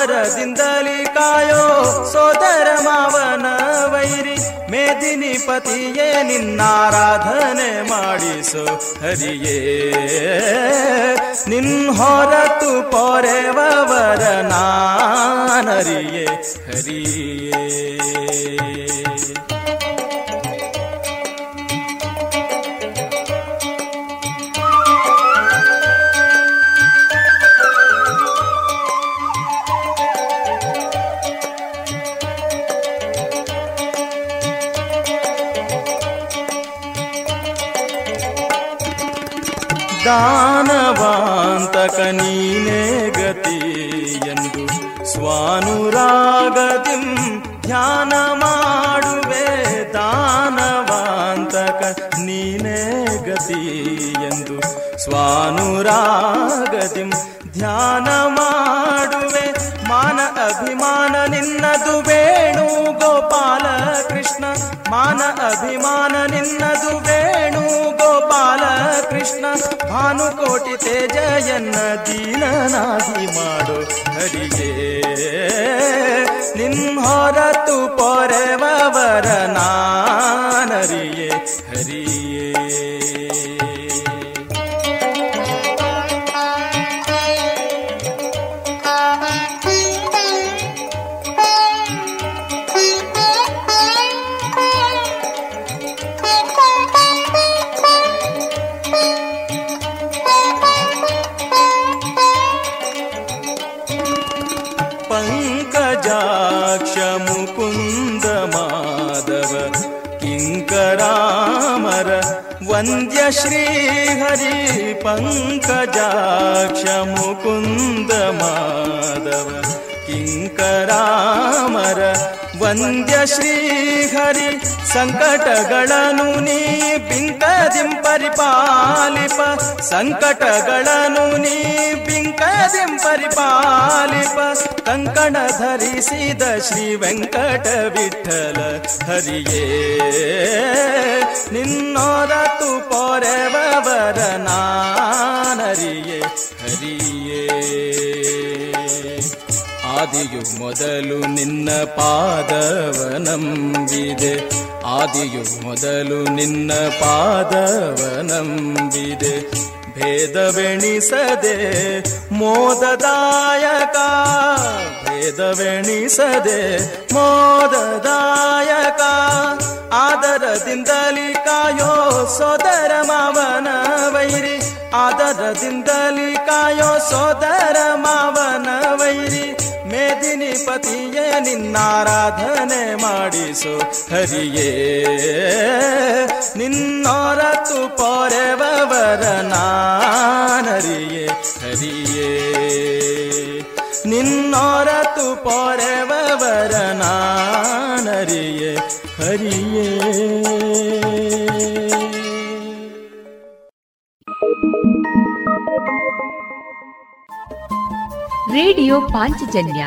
ಆದರದಿಂದಲಿ ಕಾಯೋ ಸೋದರ ಮಾವನ ವೈರಿ ಮೇದಿನಿ ಪತಿಯೇ ನಿನ್ನಾರಾಧನೆ ಮಾಡಿಸು, ಹರಿಯೇ. ನಿನ್ ಹೊರತು ಪೊರೆವವರ ನಾನರಿಯೇ, ಹರಿಯೇ. ದಾನವಾಂತಕ ನೀನೇ ಗತಿ ಎಂದು ಸ್ವಾನುರಾಗದಿಂ ಧ್ಯಾನ ಮಾಡುವೆ ದಾನವಾಂತಕ ನೀನೇ ಗತಿ ಎಂದು ಸ್ವಾನುರಾಗದಿಂ ಧ್ಯಾನ ಮಾಡುವೆ ಮಾನ ಅಭಿಮಾನ ನಿನ್ನದು ವೇಣು ಗೋಪಾಲ ಕೃಷ್ಣ ಮಾನ ಅಭಿಮಾನ ನಿನ್ನದು ಗೋಪಾಲ ಕೃಷ್ಣ ಭಾನುಕೋಟಿ ತೇಜಯನ್ನ ದೀನನಾಗಿ ಮಾಡು. ನಿನ್ ಹೊರತು ಪೊರೆವವರ ನಾನರಿಯೇ. ಹರಿಯೇ. वन्द्य श्रीहरि पङ्कजाक्ष मुकुन्द माधव ಕಿಂಕರಾಮರ ವಂದ್ಯ ಶ್ರೀಹರಿ ಸಂಕಟಗಳನು ನೀ ಬಿಂಕದಿಂ ಪರಿಪಾಲಿಪ. ಸಂಕಟಗಳನು ನೀ ಬಿಂಕದಿಂ ಪರಿಪಾಲಿಪ. ಕಂಕಣ ಧರಿಸಿದ ಶ್ರೀ ವೆಂಕಟ ವಿಠಲ ಹರಿಯೇ. ನಿನ್ನೋರತು ಪೊರೆವರ ನಾನರಿಯೇ, ಹರಿಯೇ. ಆದಿಯು ಮೊದಲು ನಿನ್ನ ಪಾದವ ನಂಬಿದೆ ಆದಿಯು ಮೊದಲು ನಿನ್ನ ಪಾದವ ನಂಬಿದೆ ಭೇದವೆಣಿಸದೆ ಮೋದದಾಯಕ ಭೇದವೆಣಿಸದೆ ಮೋದದಾಯಕ, ಆದರದಿಂದಲಿ ಕಾಯೋ ಸೋದರ ಮಾವನ ವೈರಿ, ಆದರದಿಂದಲಿ ಕಾಯೋ ಸೋದರ ಮಾವನ ವೈರಿ. ಮೇದಿನಿ ಪತಿಯೇ ನಿನ್ನಾರಾಧನೆ ಮಾಡಿಸು. ಹರಿಯೇ ನಿನ್ನೊರತು ಪೊರೆವರ ನಾನರಿಯೇ. ಹರಿಯೇ ನಿನ್ನೊರತು ಪೊರೆವರ ನಾನರಿಯೇ. ಹರಿಯೇ. ರೇಡಿಯೋ ಪಾಂಚಜನ್ಯ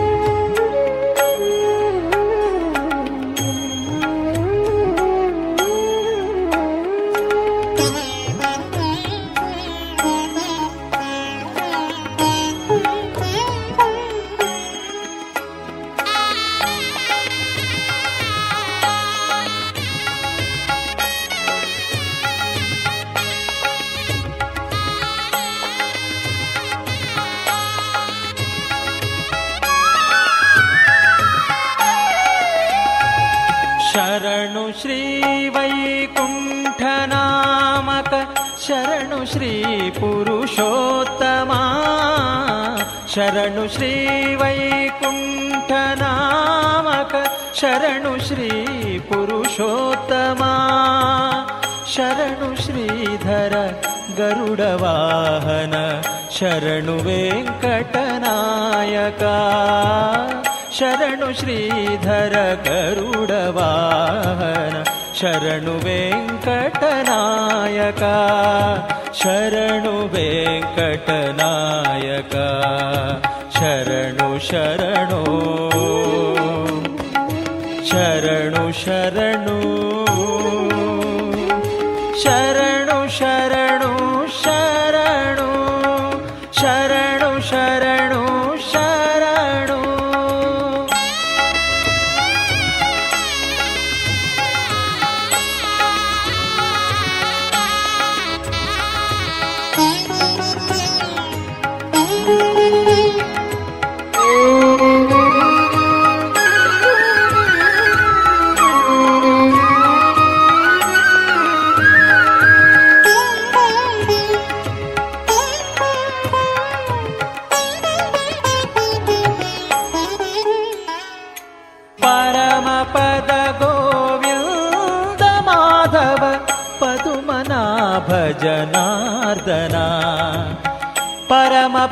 श्री पुरुषोत्तमा। शरणु श्री वैकुण्ठनामक। शरणु श्री पुरुषोत्तमा। शरणु श्रीधर गरुडवाहन। शरणु वेङ्कटनायका। शरणु श्रीधर गरुडवाहन। शरणु वेङ्कटनायका शरणु वेङ्कटनायका शरणु शरणो शरणु शरणु शरण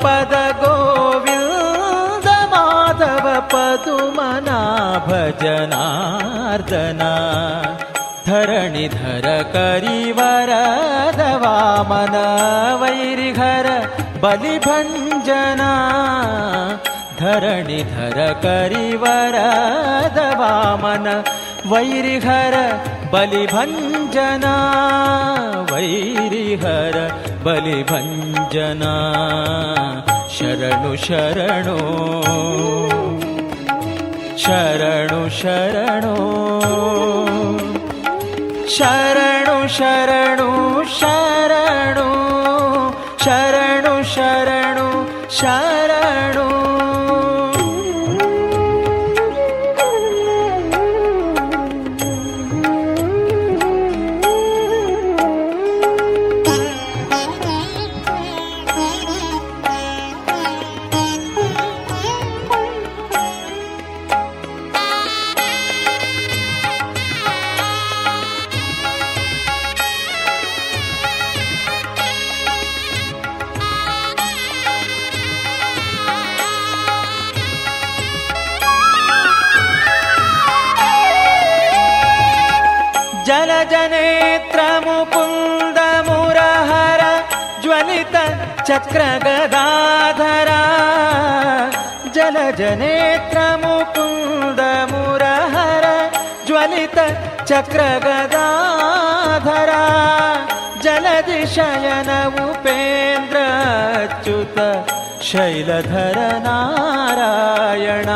पद गोविन्द माधव पदुमना भजनार्दना धरणिधर धरकरी वामन वैरिहर बलिभञ्जना। धरणिधर धरकरी वामन वैरिहर बलिभञ्जना वैरिहर बलिभञ्जना शरणु शरणो शरणु शरणो शरणु शरणु शरणु शरणु शरणु शरणु चक्र गदाधरा जलजनेत्र मुकुंद मुरहर ज्वलित चक्र गदाधरा उपेन्द्र अच्युत शैलधर नारायण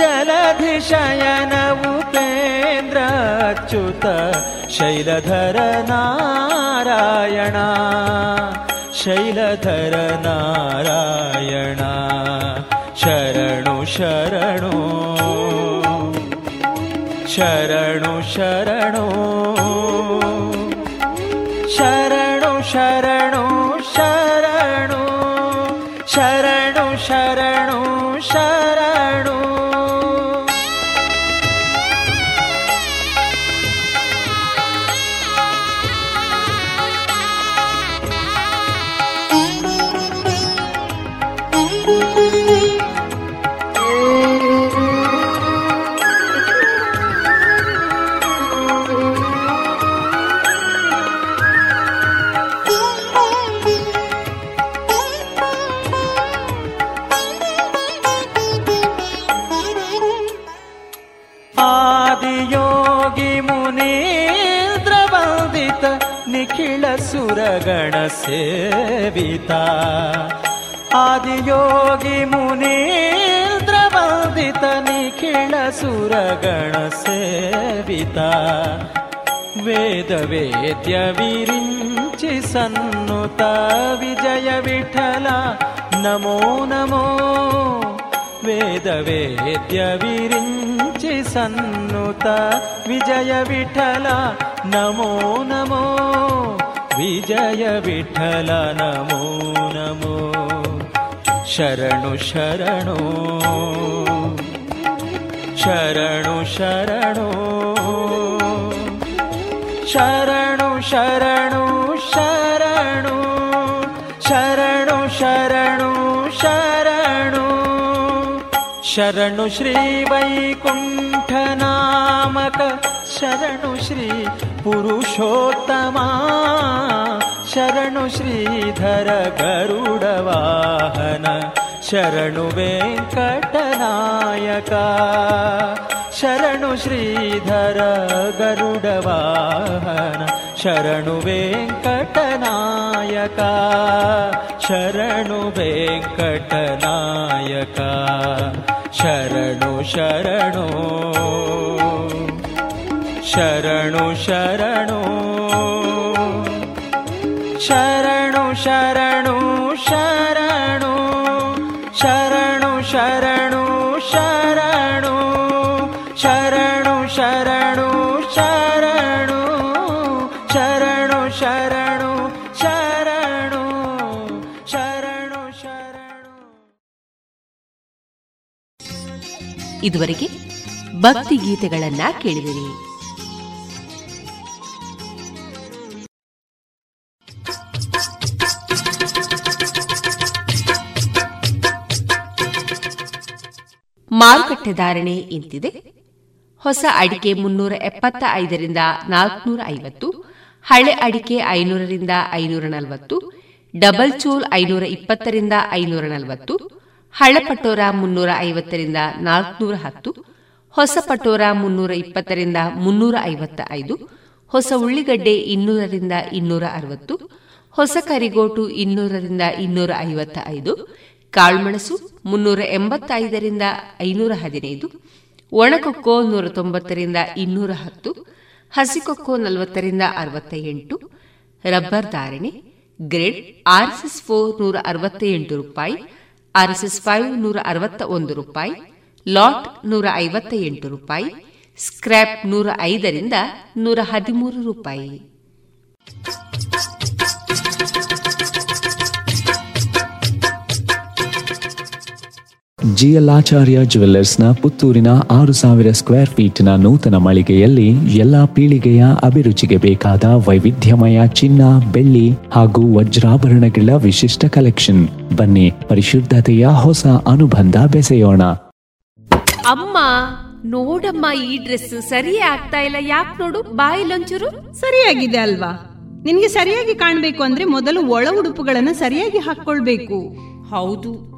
जलधिशयन उपेन्द्र अच्युत शैलधर नारायणा। शैलधर नारायणा शरणु। शरणो शरणु। शरणुशरणुशरणो సేవిత. ఆదియోగి మునీంద్రవందిత నిఖిళ సురగణ సేవిత. వేద వేద్య విరించి సన్నుత విజయ విఠల. నమో నమో. వేద వేద్య విరించి సన్నుత విజయ విఠల. నమో నమో. विजय विठ्ठल नमो नमो। शरणुशरणो शरणुशरणो शरणुशरणु शरणु। शरणु शरणु शरणु। शरणु शरणु शरणु। श्रीवैकुण्ठनामक शरणु श्री पुरुषोत्तमा शरणु श्रीधर गरुडवाहन शरणु वेङ्कटनायका शरणु श्रीधर गरुडवाहन शरणु वेङ्कटनायका शरणु वेङ्कटनायका शरणु शरणो। ಶರಣು ಶರಣು. ಶರಣು ಶರಣು ಶರಣು. ಶರಣು ಶರಣು ಶರಣು. ಶರಣು ಶರಣು ಶರಣು. ಶರಣು ಶರಣು ಶರಣು. ಶರಣು ಶರಣು. ಇದುವರೆಗೆ ಭಕ್ತಿ ಗೀತೆಗಳನ್ನ ಕೇಳಿದಿರಿ. ಮಾರುಕಟ್ಟೆ ಧಾರಣೆ ಇಂತಿದೆ. ಹೊಸ ಅಡಿಕೆ ಮುನ್ನೂರ ಎಪ್ಪತ್ತ ಐದರಿಂದ ನಾಲ್ಕನೂರ ಐವತ್ತು, ಹಳೆ ಅಡಿಕೆ ಐನೂರರಿಂದ ಐನೂರ ನಲವತ್ತು, ಡಬಲ್ ಚೂಲ್ ಐನೂರ ಇಪ್ಪತ್ತರಿಂದ ಐನೂರ ನಲವತ್ತು, ಹಳೆ ಪಟೋರ ಮುನ್ನೂರ ಐವತ್ತರಿಂದ ನಾಲ್ಕನೂರ ಹತ್ತು, ಹೊಸ ಪಟೋರ ಮುನ್ನೂರ ಇಪ್ಪತ್ತರಿಂದ ಮುನ್ನೂರ ಐವತ್ತ ಐದು ಹೊಸ ಉಳ್ಳಿಗಡ್ಡೆ ಇನ್ನೂರರಿಂದ ಇನ್ನೂರ ಅರವತ್ತು, ಹೊಸ ಕರಿಗೋಟು ಇನ್ನೂರರಿಂದ ಇನ್ನೂರ ಐವತ್ತ ಐದು ಕಾಳುಮೆಣಸು ಮುನ್ನೂರ ಎಂಬತ್ತೈದರಿಂದ ಐನೂರ ಹದಿನೈದು, ಒಣಕೊಕ್ಕೋ ನೂರ ತೊಂಬತ್ತರಿಂದ ಇನ್ನೂರ ಹತ್ತು, ಹಸಿಕೊಕ್ಕೋ ನಲವತ್ತರಿಂದ ಅರವತ್ತ ಎಂಟು ರಬ್ಬರ್ ಧಾರಣೆ, ಗ್ರೇಡ್ ಆರ್ಎಸ್ಎಸ್ ಫೋರ್ ನೂರ ಅರವತ್ತ ಎಂಟು ರೂಪಾಯಿ ಆರ್ಎಸ್ಎಸ್ ಫೈವ್ ನೂರ ಅರವತ್ತ ಒಂದು ರೂಪಾಯಿ, ಲಾಟ್ ನೂರ ಐವತ್ತ ಎಂಟು ರೂಪಾಯಿ, ಸ್ಕ್ರ್ಯಾಪ್ ನೂರ ಐದರಿಂದ ನೂರ ಹದಿಮೂರು ರೂಪಾಯಿ. ಜಿಎಲ್ಆಚಾರ್ಯ ಜುವೆಲ್ಲರ್ಸ್ನ ಪುತ್ತೂರಿನ ಆರು ಸಾವಿರ ಸ್ಕ್ವೇರ್ ಫೀಟ್ನ ನೂತನ ಮಳಿಗೆಯಲ್ಲಿ ಎಲ್ಲಾ ಪೀಳಿಗೆಯ ಅಭಿರುಚಿಗೆ ಬೇಕಾದ ವೈವಿಧ್ಯಮಯ ಚಿನ್ನ ಬೆಳ್ಳಿ ಹಾಗೂ ವಜ್ರಾಭರಣಗಳ ವಿಶಿಷ್ಟ ಕಲೆಕ್ಷನ್. ಬನ್ನಿ ಪರಿಶುದ್ಧತೆಯ ಹೊಸ ಅನುಬಂಧ ಬೆಸೆಯೋಣ. ಅಮ್ಮ ನೋಡಮ್ಮ ಈ ಡ್ರೆಸ್ ಸರಿಯೇ ಆಗ್ತಾ ಇಲ್ಲ. ಯಾಕೆ ನೋಡು ಬಾಯಿಲೊಂಚೂರು ಸರಿಯಾಗಿದೆ ಅಲ್ವಾ? ನಿನ್ಗೆ ಸರಿಯಾಗಿ ಕಾಣ್ಬೇಕು ಅಂದ್ರೆ ಮೊದಲು ಒಳ ಉಡುಪುಗಳನ್ನ ಸರಿಯಾಗಿ ಹಾಕೊಳ್ಬೇಕು ಹೌದು.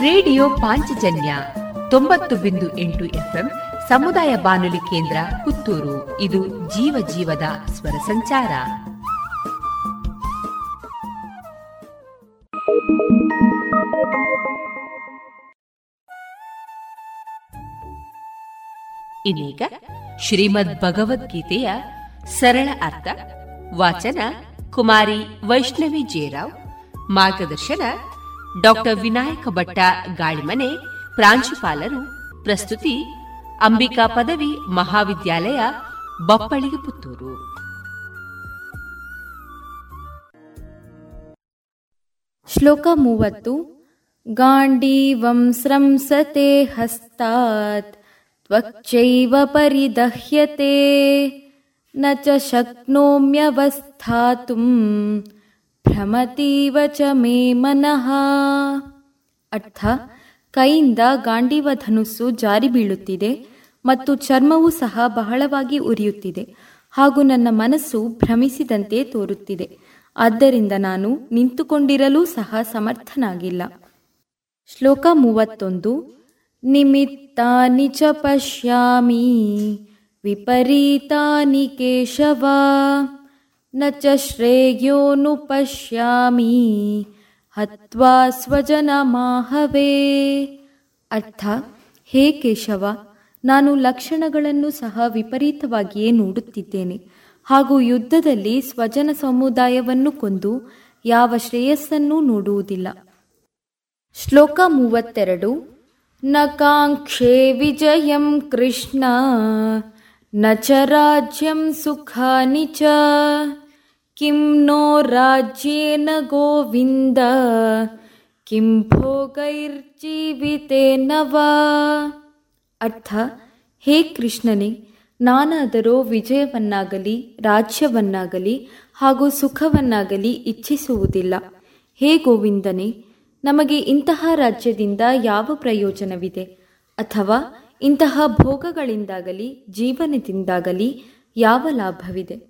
ರೇಡಿಯೋ ಪಾಂಚಜನ್ಯ ತೊಂಬತ್ತು ಬಿಂದು ಎಂಟು ಎಫ್ಎಂ ಸಮುದಾಯ ಬಾನುಲಿ ಕೇಂದ್ರ ಪುತ್ತೂರು. ಇದು ಜೀವ ಜೀವದ ಸ್ವರ ಸಂಚಾರ. ಇನ್ನೀಗ ಶ್ರೀಮದ್ ಭಗವದ್ಗೀತೆಯ ಸರಳ ಅರ್ಥ. ವಾಚನ ಕುಮಾರಿ ವೈಷ್ಣವಿ ಜೇರಾವ್ ಮಾರ್ಗದರ್ಶನ ಡಾಕ್ಟರ್ ವಿನಾಯಕ ಭಟ್ಟ ಗಾಳಿಮನೆ ಪ್ರಾಂಶುಪಾಲರು, ಪ್ರಸ್ತುತಿ, ಅಂಬಿಕಾ ಪದವಿ, ಮಹಾವಿದ್ಯಾಲಯ ಬಪ್ಪಳಿಗೆ ಪುತ್ತೂರು. ಶ್ಲೋಕ ಮೂವತ್ತು. ಗಾಂಡೀವಂ ಸ್ರಂಸತೆ ಹಸ್ತಾತ್, ತ್ವಚ್ಚೈವ ಪರಿದಹ್ಯತೆ. ನ ಚ ಶಕ್ನೋಮ್ಯವಸ್ಥಾತುಂ ಭ್ರಮತೀವ ಚ ಮೇ ಮನಃ. ಅರ್ಥ. ಕೈಯಿಂದ ಗಾಂಡೀವ ಧನುಸ್ಸು ಜಾರಿ ಬೀಳುತ್ತಿದೆ ಮತ್ತು ಚರ್ಮವು ಸಹ ಬಹಳವಾಗಿ ಉರಿಯುತ್ತಿದೆ. ಹಾಗೂ ನನ್ನ ಮನಸ್ಸು ಭ್ರಮಿಸಿದಂತೆ ತೋರುತ್ತಿದೆ. ಆದ್ದರಿಂದ ನಾನು ನಿಂತುಕೊಂಡಿರಲೂ ಸಹ ಸಮರ್ಥನಾಗಿಲ್ಲ. ಶ್ಲೋಕ ಮೂವತ್ತೊಂದು. ನಿಮಿತ್ತಾನಿ ಚ ಪಶ್ಯಾಮಿ. ವಿಪರೀತಾನಿ ಕೇಶವ. ನ ಚ ಶ್ರೇಯೋನು ಪಶ್ಯಾಮಿ ಹತ್ವಾ ಸ್ವಜನ ಮಾಹವೇ. ಅರ್ಥ, ಹೇ ಕೇಶವ, ನಾನು ಲಕ್ಷಣಗಳನ್ನು ಸಹ ವಿಪರೀತವಾಗಿಯೇ ನೋಡುತ್ತಿದ್ದೇನೆ. ಹಾಗೂ ಯುದ್ಧದಲ್ಲಿ ಸ್ವಜನ ಸಮುದಾಯವನ್ನು ಕೊಂದು ಯಾವ ಶ್ರೇಯಸ್ಸನ್ನೂ ನೋಡುವುದಿಲ್ಲ. ಶ್ಲೋಕ ಮೂವತ್ತೆರಡು, ನ ಕಾಂಕ್ಷೆ ವಿಜಯಂ ಕೃಷ್ಣ, ನ ಚ ರಾಜ್ಯಂ ಸುಖಾನಿ ಚ. ಕಿಂ ನೋ ರಾಜ್ಯೇನ ಗೋವಿಂದ, ಕಿಂ ಭೋಗೈರ್ಜೀವಿತೇನ ವಾ ಅರ್ಥ, ಹೇ ಕೃಷ್ಣನೇ, ನಾನಾದರೂ ವಿಜಯವನ್ನಾಗಲಿ, ರಾಜ್ಯವನ್ನಾಗಲಿ ಹಾಗೂ ಸುಖವನ್ನಾಗಲಿ ಇಚ್ಛಿಸುವುದಿಲ್ಲ. ಹೇ ಗೋವಿಂದನೇ, ನಮಗೆ ಇಂತಹ ರಾಜ್ಯದಿಂದ ಯಾವ ಪ್ರಯೋಜನವಿದೆ? ಅಥವಾ ಇಂತಹ ಭೋಗಗಳಿಂದಾಗಲಿ, ಜೀವನದಿಂದಾಗಲಿ ಯಾವ ಲಾಭವಿದೆ?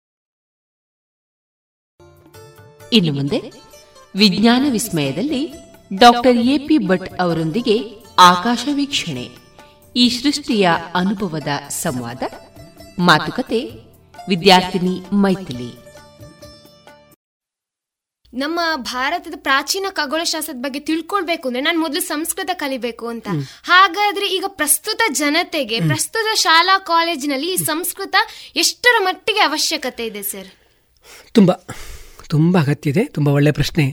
ಇನ್ನು ಮುಂದೆ ವಿಜ್ಞಾನ ವಿಸ್ಮಯದಲ್ಲಿ ಡಾಕ್ಟರ್ ಎಪಿ ಭಟ್ ಅವರೊಂದಿಗೆ ಆಕಾಶ ವೀಕ್ಷಣೆ ಈ ಸೃಷ್ಟಿಯ ಅನುಭವದ ಸಂವಾದ ಮಾತುಕತೆ ವಿದ್ಯಾರ್ಥಿನಿ ಮೈಥಿಲಿ. ನಮ್ಮ ಭಾರತದ ಪ್ರಾಚೀನ ಖಗೋಳಶಾಸ್ತ್ರದ ಬಗ್ಗೆ ತಿಳ್ಕೊಳ್ಬೇಕು ಅಂದ್ರೆ ನಾನು ಮೊದಲು ಸಂಸ್ಕೃತ ಕಲಿಬೇಕು ಅಂತ. ಹಾಗಾದ್ರೆ ಈಗ ಪ್ರಸ್ತುತ ಜನತೆಗೆ ಪ್ರಸ್ತುತ ಶಾಲಾ ಕಾಲೇಜಿನಲ್ಲಿ ಈ ಸಂಸ್ಕೃತ ಎಷ್ಟರ ಮಟ್ಟಿಗೆ ಅವಶ್ಯಕತೆ ಇದೆ ಸರ್? ತುಂಬ. ತುಂಬ ಅಗತ್ಯ ಇದೆ ತುಂಬ ಒಳ್ಳೆಯ ಪ್ರಶ್ನೆ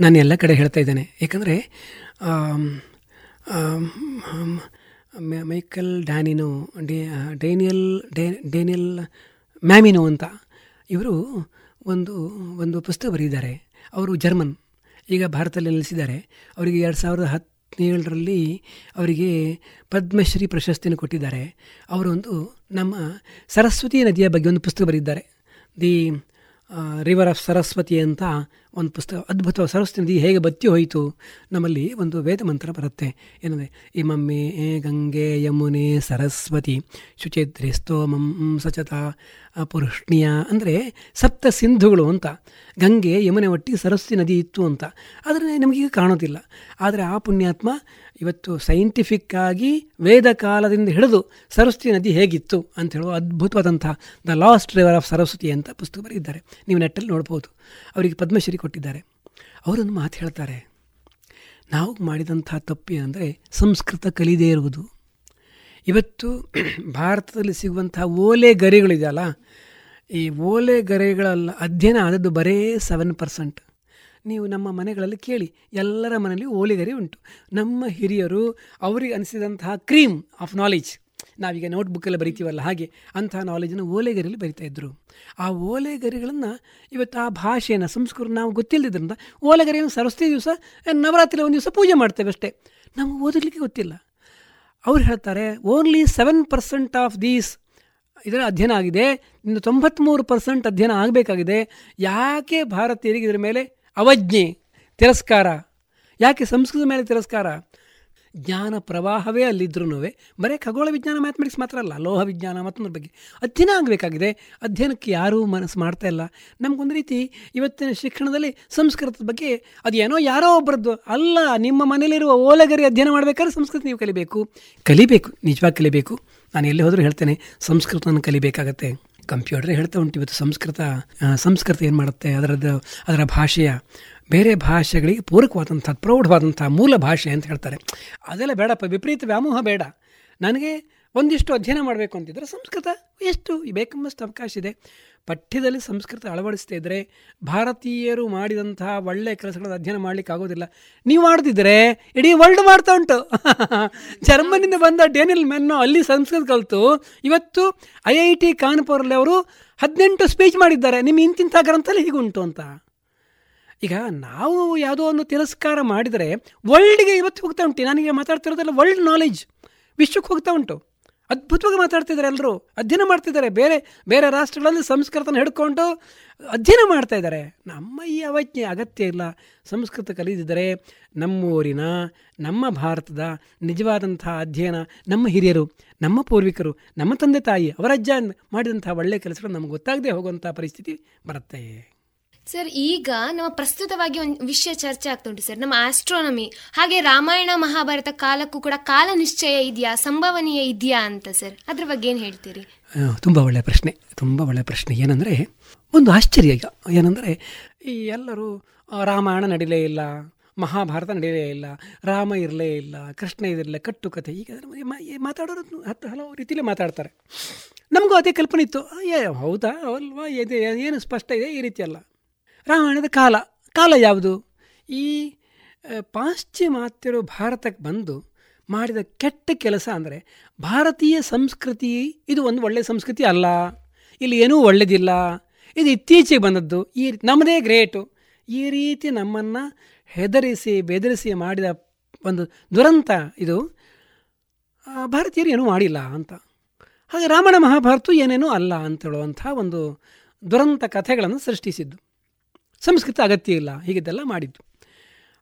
ನಾನು ಎಲ್ಲ ಕಡೆ ಹೇಳ್ತಾ ಇದ್ದೇನೆ. ಏಕೆಂದರೆ ಮೈಕಲ್ ಡ್ಯಾನಿನೋ, ಡೇ ಡೇನಿಯಲ್ ಡೇ, ಡೇನಿಯಲ್ ಮ್ಯಾಮಿನೋ ಅಂತ ಇವರು ಒಂದು ಒಂದು ಪುಸ್ತಕ ಬರೆದಿದ್ದಾರೆ. ಅವರು ಜರ್ಮನ್. ಈಗ ಭಾರತದಲ್ಲಿ ನೆಲೆಸಿದ್ದಾರೆ. ಅವರಿಗೆ ಎರಡು ಸಾವಿರದ ಹದಿನೇಳರಲ್ಲಿ ಅವರಿಗೆ ಪದ್ಮಶ್ರೀ ಪ್ರಶಸ್ತಿಯನ್ನು ಕೊಟ್ಟಿದ್ದಾರೆ. ಅವರೊಂದು ನಮ್ಮ ಸರಸ್ವತಿ ನದಿಯ ಬಗ್ಗೆ ಒಂದು ಪುಸ್ತಕ ಬರೆದಿದ್ದಾರೆ. ದಿ ರಿವರ್ ಆಫ್ ಸರಸ್ವತಿ ಅಂತ ಒಂದು ಪುಸ್ತಕ ಅದ್ಭುತ ಸರಸ್ವತಿ ನದಿ ಹೇಗೆ ಬತ್ತಿ ಹೋಯಿತು ನಮ್ಮಲ್ಲಿ ಒಂದು ವೇದ ಮಂತ್ರ ಬರುತ್ತೆ. ಏನಂದರೆ, ಇಮಮ್ಮೆ ಗಂಗೆ ಯಮುನೆ ಸರಸ್ವತಿ ಶುಚಿತ್ರಿ ಸ್ತೋಮಂ ಸಚತಾ ಪುರುಷ್ಣಿಯ ಅಂದರೆ ಸಪ್ತ ಸಿಂಧುಗಳು ಅಂತ. ಗಂಗೆ ಯಮುನೆ ಒಟ್ಟಿ ಸರಸ್ವತಿ ನದಿ ಇತ್ತು ಅಂತ. ಆದರೆ ನಮಗೀಗ ಕಾಣೋದಿಲ್ಲ. ಆದರೆ ಆ ಪುಣ್ಯಾತ್ಮ ಇವತ್ತು ಸೈಂಟಿಫಿಕ್ ಆಗಿ ವೇದ ಕಾಲದಿಂದ ಹಿಡಿದು ಸರಸ್ವತಿ ನದಿ ಹೇಗಿತ್ತು ಅಂತ ಹೇಳುವ ಅದ್ಭುತವಾದಂಥ the lost river of Saraswati ಅಂತ ಪುಸ್ತಕ ಬರೆದಿದ್ದಾರೆ. ನೀವು ನೆಟ್ಟಲ್ಲಿ ನೋಡ್ಬೋದು. ಅವರಿಗೆ ಪದ್ಮಶ್ರೀ ಕೊಟ್ಟಿದ್ದಾರೆ. ಅವರೊಂದು ಮಾತು ಹೇಳ್ತಾರೆ. ನಾವು ಮಾಡಿದಂಥ ತಪ್ಪು ಏನಂದರೆ ಸಂಸ್ಕೃತ ಕಲಿದೇ ಇರುವುದು. ಇವತ್ತು ಭಾರತದಲ್ಲಿ ಸಿಗುವಂಥ ಓಲೆ ಗರಿಗಳಿದೆಯಲ್ಲ ಈ ಓಲೆ ಗರಿಗಳಲ್ಲ ಅಧ್ಯಯನ ಆದದ್ದು ಬರೇ ಸೆವೆನ್ ಪರ್ಸೆಂಟ್ ನೀವು ನಮ್ಮ ಮನೆಗಳಲ್ಲಿ ಕೇಳಿ, ಎಲ್ಲರ ಮನೆಯಲ್ಲಿ ಓಲೆಗರಿ ಉಂಟು. ನಮ್ಮ ಹಿರಿಯರು ಅವರಿಗೆ ಅನಿಸಿದಂತಹ ಕ್ರೀಮ್ ಆಫ್ ನಾಲೆಜ್ ನಾವೀಗ ನೋಟ್ಬುಕ್ಕಲ್ಲಿ ಬರಿತೀವಲ್ಲ, ಹಾಗೆ ಅಂತಹ ನಾಲೆಜನ್ನು ಓಲೆಗರಿಯಲ್ಲಿ ಬರಿತಾ ಇದ್ದರು ಆ ಓಲೆಗರಿಗಳನ್ನು ಇವತ್ತು ಆ ಭಾಷೆಯನ್ನು ಸಂಸ್ಕೃತ ನಾವು ಗೊತ್ತಿಲ್ಲದಿದ್ದರಿಂದ ಓಲೆಗರಿಯನ್ನು ಸರಸ್ವತಿ ದಿವಸ ನವರಾತ್ರಿ ಒಂದು ದಿವಸ ಪೂಜೆ ಮಾಡ್ತೇವೆ ಅಷ್ಟೇ. ನಮಗೆ ಓದಲಿಕ್ಕೆ ಗೊತ್ತಿಲ್ಲ. ಅವ್ರು ಹೇಳ್ತಾರೆ only seven percent of these ಇದರ ಅಧ್ಯಯನ ಆಗಿದೆ, ಇನ್ನು ತೊಂಬತ್ತ್ಮೂರು ಪರ್ಸೆಂಟ್ ಅಧ್ಯಯನ ಆಗಬೇಕಾಗಿದೆ. ಯಾಕೆ ಭಾರತೀಯರಿಗೆ ಇದರ ಮೇಲೆ ಅವಜ್ಞೆ, ತಿರಸ್ಕಾರ? ಯಾಕೆ ಸಂಸ್ಕೃತದ ಮೇಲೆ ತಿರಸ್ಕಾರ? ಜ್ಞಾನ ಪ್ರವಾಹವೇ ಅಲ್ಲಿದ್ರೂ ಬರೀ ಖಗೋಳ ವಿಜ್ಞಾನ ಮ್ಯಾಥಮೆಟಿಕ್ಸ್ ಮಾತ್ರ ಅಲ್ಲ, ಲೋಹ ವಿಜ್ಞಾನ ಮತ್ತೊಂದ್ರ ಬಗ್ಗೆ. ಅಧ್ಯಯನ ಆಗಬೇಕಾಗಿದೆ. ಅಧ್ಯಯನಕ್ಕೆ ಯಾರೂ ಮನಸ್ಸು ಮಾಡ್ತಾ ಇಲ್ಲ. ನಮಗೊಂದು ರೀತಿ ಇವತ್ತಿನ ಶಿಕ್ಷಣದಲ್ಲಿ ಸಂಸ್ಕೃತದ ಬಗ್ಗೆ ಅದು ಏನೋ ಯಾರೋ ಒಬ್ಬರದ್ದು ಅಲ್ಲ, ನಿಮ್ಮ ಮನೆಯಲ್ಲಿರುವ ಓಲಗರಿ ಅಧ್ಯಯನ ಮಾಡಬೇಕಾದ್ರೆ ಸಂಸ್ಕೃತ ನೀವು ಕಲಿಬೇಕು. ಕಲಿಬೇಕು, ನಿಜವಾಗಿ ಕಲಿಬೇಕು. ನಾನು ಎಲ್ಲಿ ಹೋದರೂ ಹೇಳ್ತೇನೆ, ಸಂಸ್ಕೃತವನ್ನು ಕಲಿಬೇಕಾಗತ್ತೆ. ಕಂಪ್ಯೂಟರ್ ಹೇಳ್ತಾ ಉಂಟು ಇವತ್ತು ಸಂಸ್ಕೃತ ಸಂಸ್ಕೃತ ಏನು ಮಾಡುತ್ತೆ, ಅದರದ್ದು, ಅದರ ಭಾಷೆಯ ಬೇರೆ ಭಾಷೆಗಳಿಗೆ ಪೂರಕವಾದಂಥ ಪ್ರೌಢವಾದಂಥ ಮೂಲ ಭಾಷೆ ಅಂತ ಹೇಳ್ತಾರೆ. ಅದೆಲ್ಲ ಬೇಡಪ್ಪ, ವಿಪರೀತ ವ್ಯಾಮೋಹ ಬೇಡ. ನನಗೆ ಒಂದಿಷ್ಟು ಅಧ್ಯಯನ ಮಾಡಬೇಕು ಅಂತಿದ್ರೆ ಸಂಸ್ಕೃತ ಎಷ್ಟು ಬೇಕೆಂಬಷ್ಟು ಅವಕಾಶ ಇದೆ. ಪಠ್ಯದಲ್ಲಿ ಸಂಸ್ಕೃತ ಅಳವಡಿಸ್ತಾ ಇದ್ದರೆ ಭಾರತೀಯರು ಮಾಡಿದಂತಹ ಒಳ್ಳೆಯ ಕೆಲಸಗಳನ್ನು ಅಧ್ಯಯನ ಮಾಡಲಿಕ್ಕೆ ಆಗೋದಿಲ್ಲ. ನೀವು ಮಾಡ್ತಿದ್ರೆ ಇಡೀ ವರ್ಲ್ಡ್ ಮಾಡ್ತಾ ಉಂಟು. ಜರ್ಮನಿಂದ ಬಂದ ಡೇನಿಯಲ್ ಮೆನ್ನು ಅಲ್ಲಿ ಸಂಸ್ಕೃತ ಕಲಿತು ಇವತ್ತು ಐ ಐ ಟಿ ಕಾನ್ಪುರಲ್ಲಿ ಅವರು ಹದಿನೆಂಟು ಸ್ಪೀಚ್ ಮಾಡಿದ್ದಾರೆ. ನಿಮ್ಮ ಇಂತಿಂಥ ಗ್ರಂಥಲ್ಲಿ ಹೀಗುಂಟು ಅಂತ. ಈಗ ನಾವು ಯಾವುದೋ ಒಂದು ತಿರಸ್ಕಾರ ಮಾಡಿದರೆ ವರ್ಲ್ಡ್ಗೆ ಇವತ್ತು ಹೋಗ್ತಾ ಉಂಟು. ನನಗೆ ಮಾತಾಡ್ತಿರೋದೆಲ್ಲ ವರ್ಲ್ಡ್ ನಾಲೆಜ್ ವಿಶ್ವಕ್ಕೆ ಹೋಗ್ತಾ ಉಂಟು. ಅದ್ಭುತವಾಗಿ ಮಾತಾಡ್ತಿದ್ದಾರೆ ಎಲ್ಲರೂ ಅಧ್ಯಯನ ಮಾಡ್ತಿದ್ದಾರೆ. ಬೇರೆ ಬೇರೆ ರಾಷ್ಟ್ರಗಳಲ್ಲಿ ಸಂಸ್ಕೃತನ ಹಿಡ್ಕೊಂಡು ಅಧ್ಯಯನ ಮಾಡ್ತಾ ಇದ್ದಾರೆ. ನಮ್ಮ ಈ ಅವಜ್ಞೆ ಅಗತ್ಯ ಇಲ್ಲ. ಸಂಸ್ಕೃತ ಕಲಿದಿದ್ದರೆ ನಮ್ಮೂರಿನ, ನಮ್ಮ ಭಾರತದ ನಿಜವಾದಂಥ ಅಧ್ಯಯನ ನಮ್ಮ ಹಿರಿಯರು, ನಮ್ಮ ಪೂರ್ವಿಕರು, ನಮ್ಮ ತಂದೆ ತಾಯಿ, ಅವರ ಅಜ್ಜ ಮಾಡಿದಂಥ ಒಳ್ಳೆಯ ಕೆಲಸಗಳು ನಮ್ಗೆ ಗೊತ್ತಾಗದೆ ಹೋಗುವಂಥ ಪರಿಸ್ಥಿತಿ ಬರುತ್ತೆ. ಸರ್ ಈಗ ನಮ್ಮ ಪ್ರಸ್ತುತವಾಗಿ ಒಂದು ವಿಷಯ ಚರ್ಚೆ ಆಗ್ತಾ ಉಂಟು ಸರ್ ನಮ್ಮ ಆಸ್ಟ್ರಾನಮಿ ಹಾಗೆ ರಾಮಾಯಣ ಮಹಾಭಾರತ ಕಾಲಕ್ಕೂ ಕೂಡ ಕಾಲ ನಿಶ್ಚಯ ಇದೆಯಾ, ಸಂಭವನೀಯ ಇದೆಯಾ ಅಂತ ಸರ್ ಅದ್ರ ಬಗ್ಗೆ ಏನು ಹೇಳ್ತೀರಿ? ತುಂಬ ಒಳ್ಳೆಯ ಪ್ರಶ್ನೆ, ತುಂಬ ಒಳ್ಳೆಯ ಪ್ರಶ್ನೆ. ಏನಂದರೆ, ಒಂದು ಆಶ್ಚರ್ಯ ಈಗ. ಏನಂದರೆ, ಈ ಎಲ್ಲರೂ ರಾಮಾಯಣ ನಡೀಲೇ ಇಲ್ಲ, ಮಹಾಭಾರತ ನಡೀಲೇ ಇಲ್ಲ, ರಾಮ ಇರಲೇ ಇಲ್ಲ, ಕೃಷ್ಣ ಇರಲಿಲ್ಲ ಕಟ್ಟು ಕಥೆ ಈಗ ಮಾತಾಡೋರು ಹತ್ತು ಹಲವು ರೀತಿಯಲ್ಲಿ ಮಾತಾಡ್ತಾರೆ. ನಮಗೂ ಅದೇ ಕಲ್ಪನೆ ಇತ್ತು. ಏ ಹೌದಾ, ಅಲ್ವಾ ಇದೆ ಏನು ಸ್ಪಷ್ಟ ಇದೆ, ಈ ರೀತಿ ಅಲ್ಲ. ರಾಮಾಯಣದ ಕಾಲ. ಕಾಲ ಯಾವುದು? ಈ ಪಾಶ್ಚಿಮಾತ್ಯರು ಭಾರತಕ್ಕೆ ಬಂದು ಮಾಡಿದ ಕೆಟ್ಟ ಕೆಲಸ ಅಂದರೆ ಭಾರತೀಯ ಸಂಸ್ಕೃತಿ ಇದು ಒಂದು ಒಳ್ಳೆಯ ಸಂಸ್ಕೃತಿ ಅಲ್ಲ. ಇಲ್ಲಿ ಏನೂ ಒಳ್ಳೆಯದಿಲ್ಲ ಇದು ಇತ್ತೀಚೆಗೆ ಬಂದದ್ದು. ಈ ನಮ್ಮದೇ ಗ್ರೇಟು. ಈ ರೀತಿ ನಮ್ಮನ್ನು ಹೆದರಿಸಿ, ಬೆದರಿಸಿ ಮಾಡಿದ ಒಂದು ದುರಂತ ಇದು. ಭಾರತೀಯರು ಏನೂ ಮಾಡಿಲ್ಲ ಅಂತ. ಹಾಗೆ ರಾಮಾಯಣ ಮಹಾಭಾರತ ಏನೇನೂ ಅಲ್ಲ ಅಂತ ಹೇಳುವಂಥ ಒಂದು ದುರಂತ ಕಥೆಗಳನ್ನು ಸೃಷ್ಟಿಸಿದ್ದು. ಸಂಸ್ಕೃತ ಅಗತ್ಯ ಇಲ್ಲ. ಹೀಗಿದ್ದೆಲ್ಲ ಮಾಡಿದ್ದು.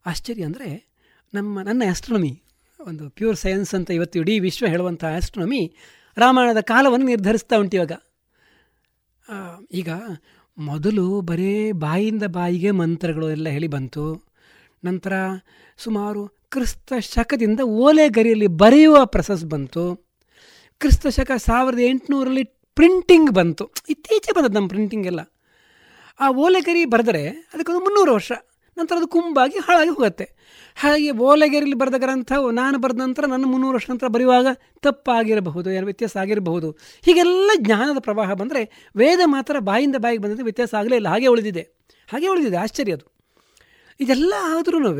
ಆಶ್ಚರ್ಯ ಅಂದರೆ ನಮ್ಮ, ನನ್ನ ಆ್ಯಸ್ಟ್ರಾನಮಿ ಒಂದು ಪ್ಯೂರ್ ಸೈನ್ಸ್ ಅಂತ ಇವತ್ತು ಇಡೀ ವಿಶ್ವ ಹೇಳುವಂಥ ಆ್ಯಸ್ಟ್ರಾನಮಿ ರಾಮಾಯಣದ ಕಾಲವನ್ನು ನಿರ್ಧರಿಸ್ತಾ ಉಂಟು ಇವಾಗ. ಈಗ ಮೊದಲು ಬರೇ ಬಾಯಿಂದ ಬಾಯಿಗೆ ಮಂತ್ರಗಳು ಎಲ್ಲ ಹೇಳಿ ಬಂತು. ನಂತರ ಸುಮಾರು ಕ್ರಿಸ್ತ ಶಕದಿಂದ ಓಲೆಗರಿಯಲ್ಲಿ ಬರೆಯುವ ಪ್ರೊಸೆಸ್ ಬಂತು. ಕ್ರಿಸ್ತ ಶಕ ಸಾವಿರದ ಎಂಟುನೂರಲ್ಲಿ ಪ್ರಿಂಟಿಂಗ್ ಬಂತು. ಇತ್ತೀಚೆಗೆ ಬಂದದ್ದು ನಮ್ಮ ಪ್ರಿಂಟಿಂಗ್ ಎಲ್ಲ. ಆ ಓಲೆಗರಿ ಬರೆದರೆ ಅದಕ್ಕೊಂದು ಮುನ್ನೂರು ವರ್ಷ. ನಂತರ ಅದು ಕುಂಬಾಗಿ ಹಾಳಾಗಿ ಹೋಗುತ್ತೆ. ಹಾಗೆ ಓಲೆಗರಿಲಿ ಬರೆದ ಗ್ರಂಥ ನಾನು ಬರೆದ ನಂತರ ನನ್ನ ಮುನ್ನೂರು ವರ್ಷ ನಂತರ ಬರೆಯುವಾಗ ತಪ್ಪಾಗಿರಬಹುದು ಏನು ವ್ಯತ್ಯಾಸ ಆಗಿರಬಹುದು. ಹೀಗೆಲ್ಲ ಜ್ಞಾನದ ಪ್ರವಾಹ ಬಂದರೆ ವೇದ ಮಾತ್ರ ಬಾಯಿಂದ ಬಾಯಿಗೆ ಬಂದಿದ್ದು ವ್ಯತ್ಯಾಸ ಆಗಲೇ ಇಲ್ಲ. ಹಾಗೆ ಉಳಿದಿದೆ. ಹಾಗೆ ಉಳಿದಿದೆ. ಆಶ್ಚರ್ಯ ಅದು. ಇದೆಲ್ಲ ಆದ್ರೂ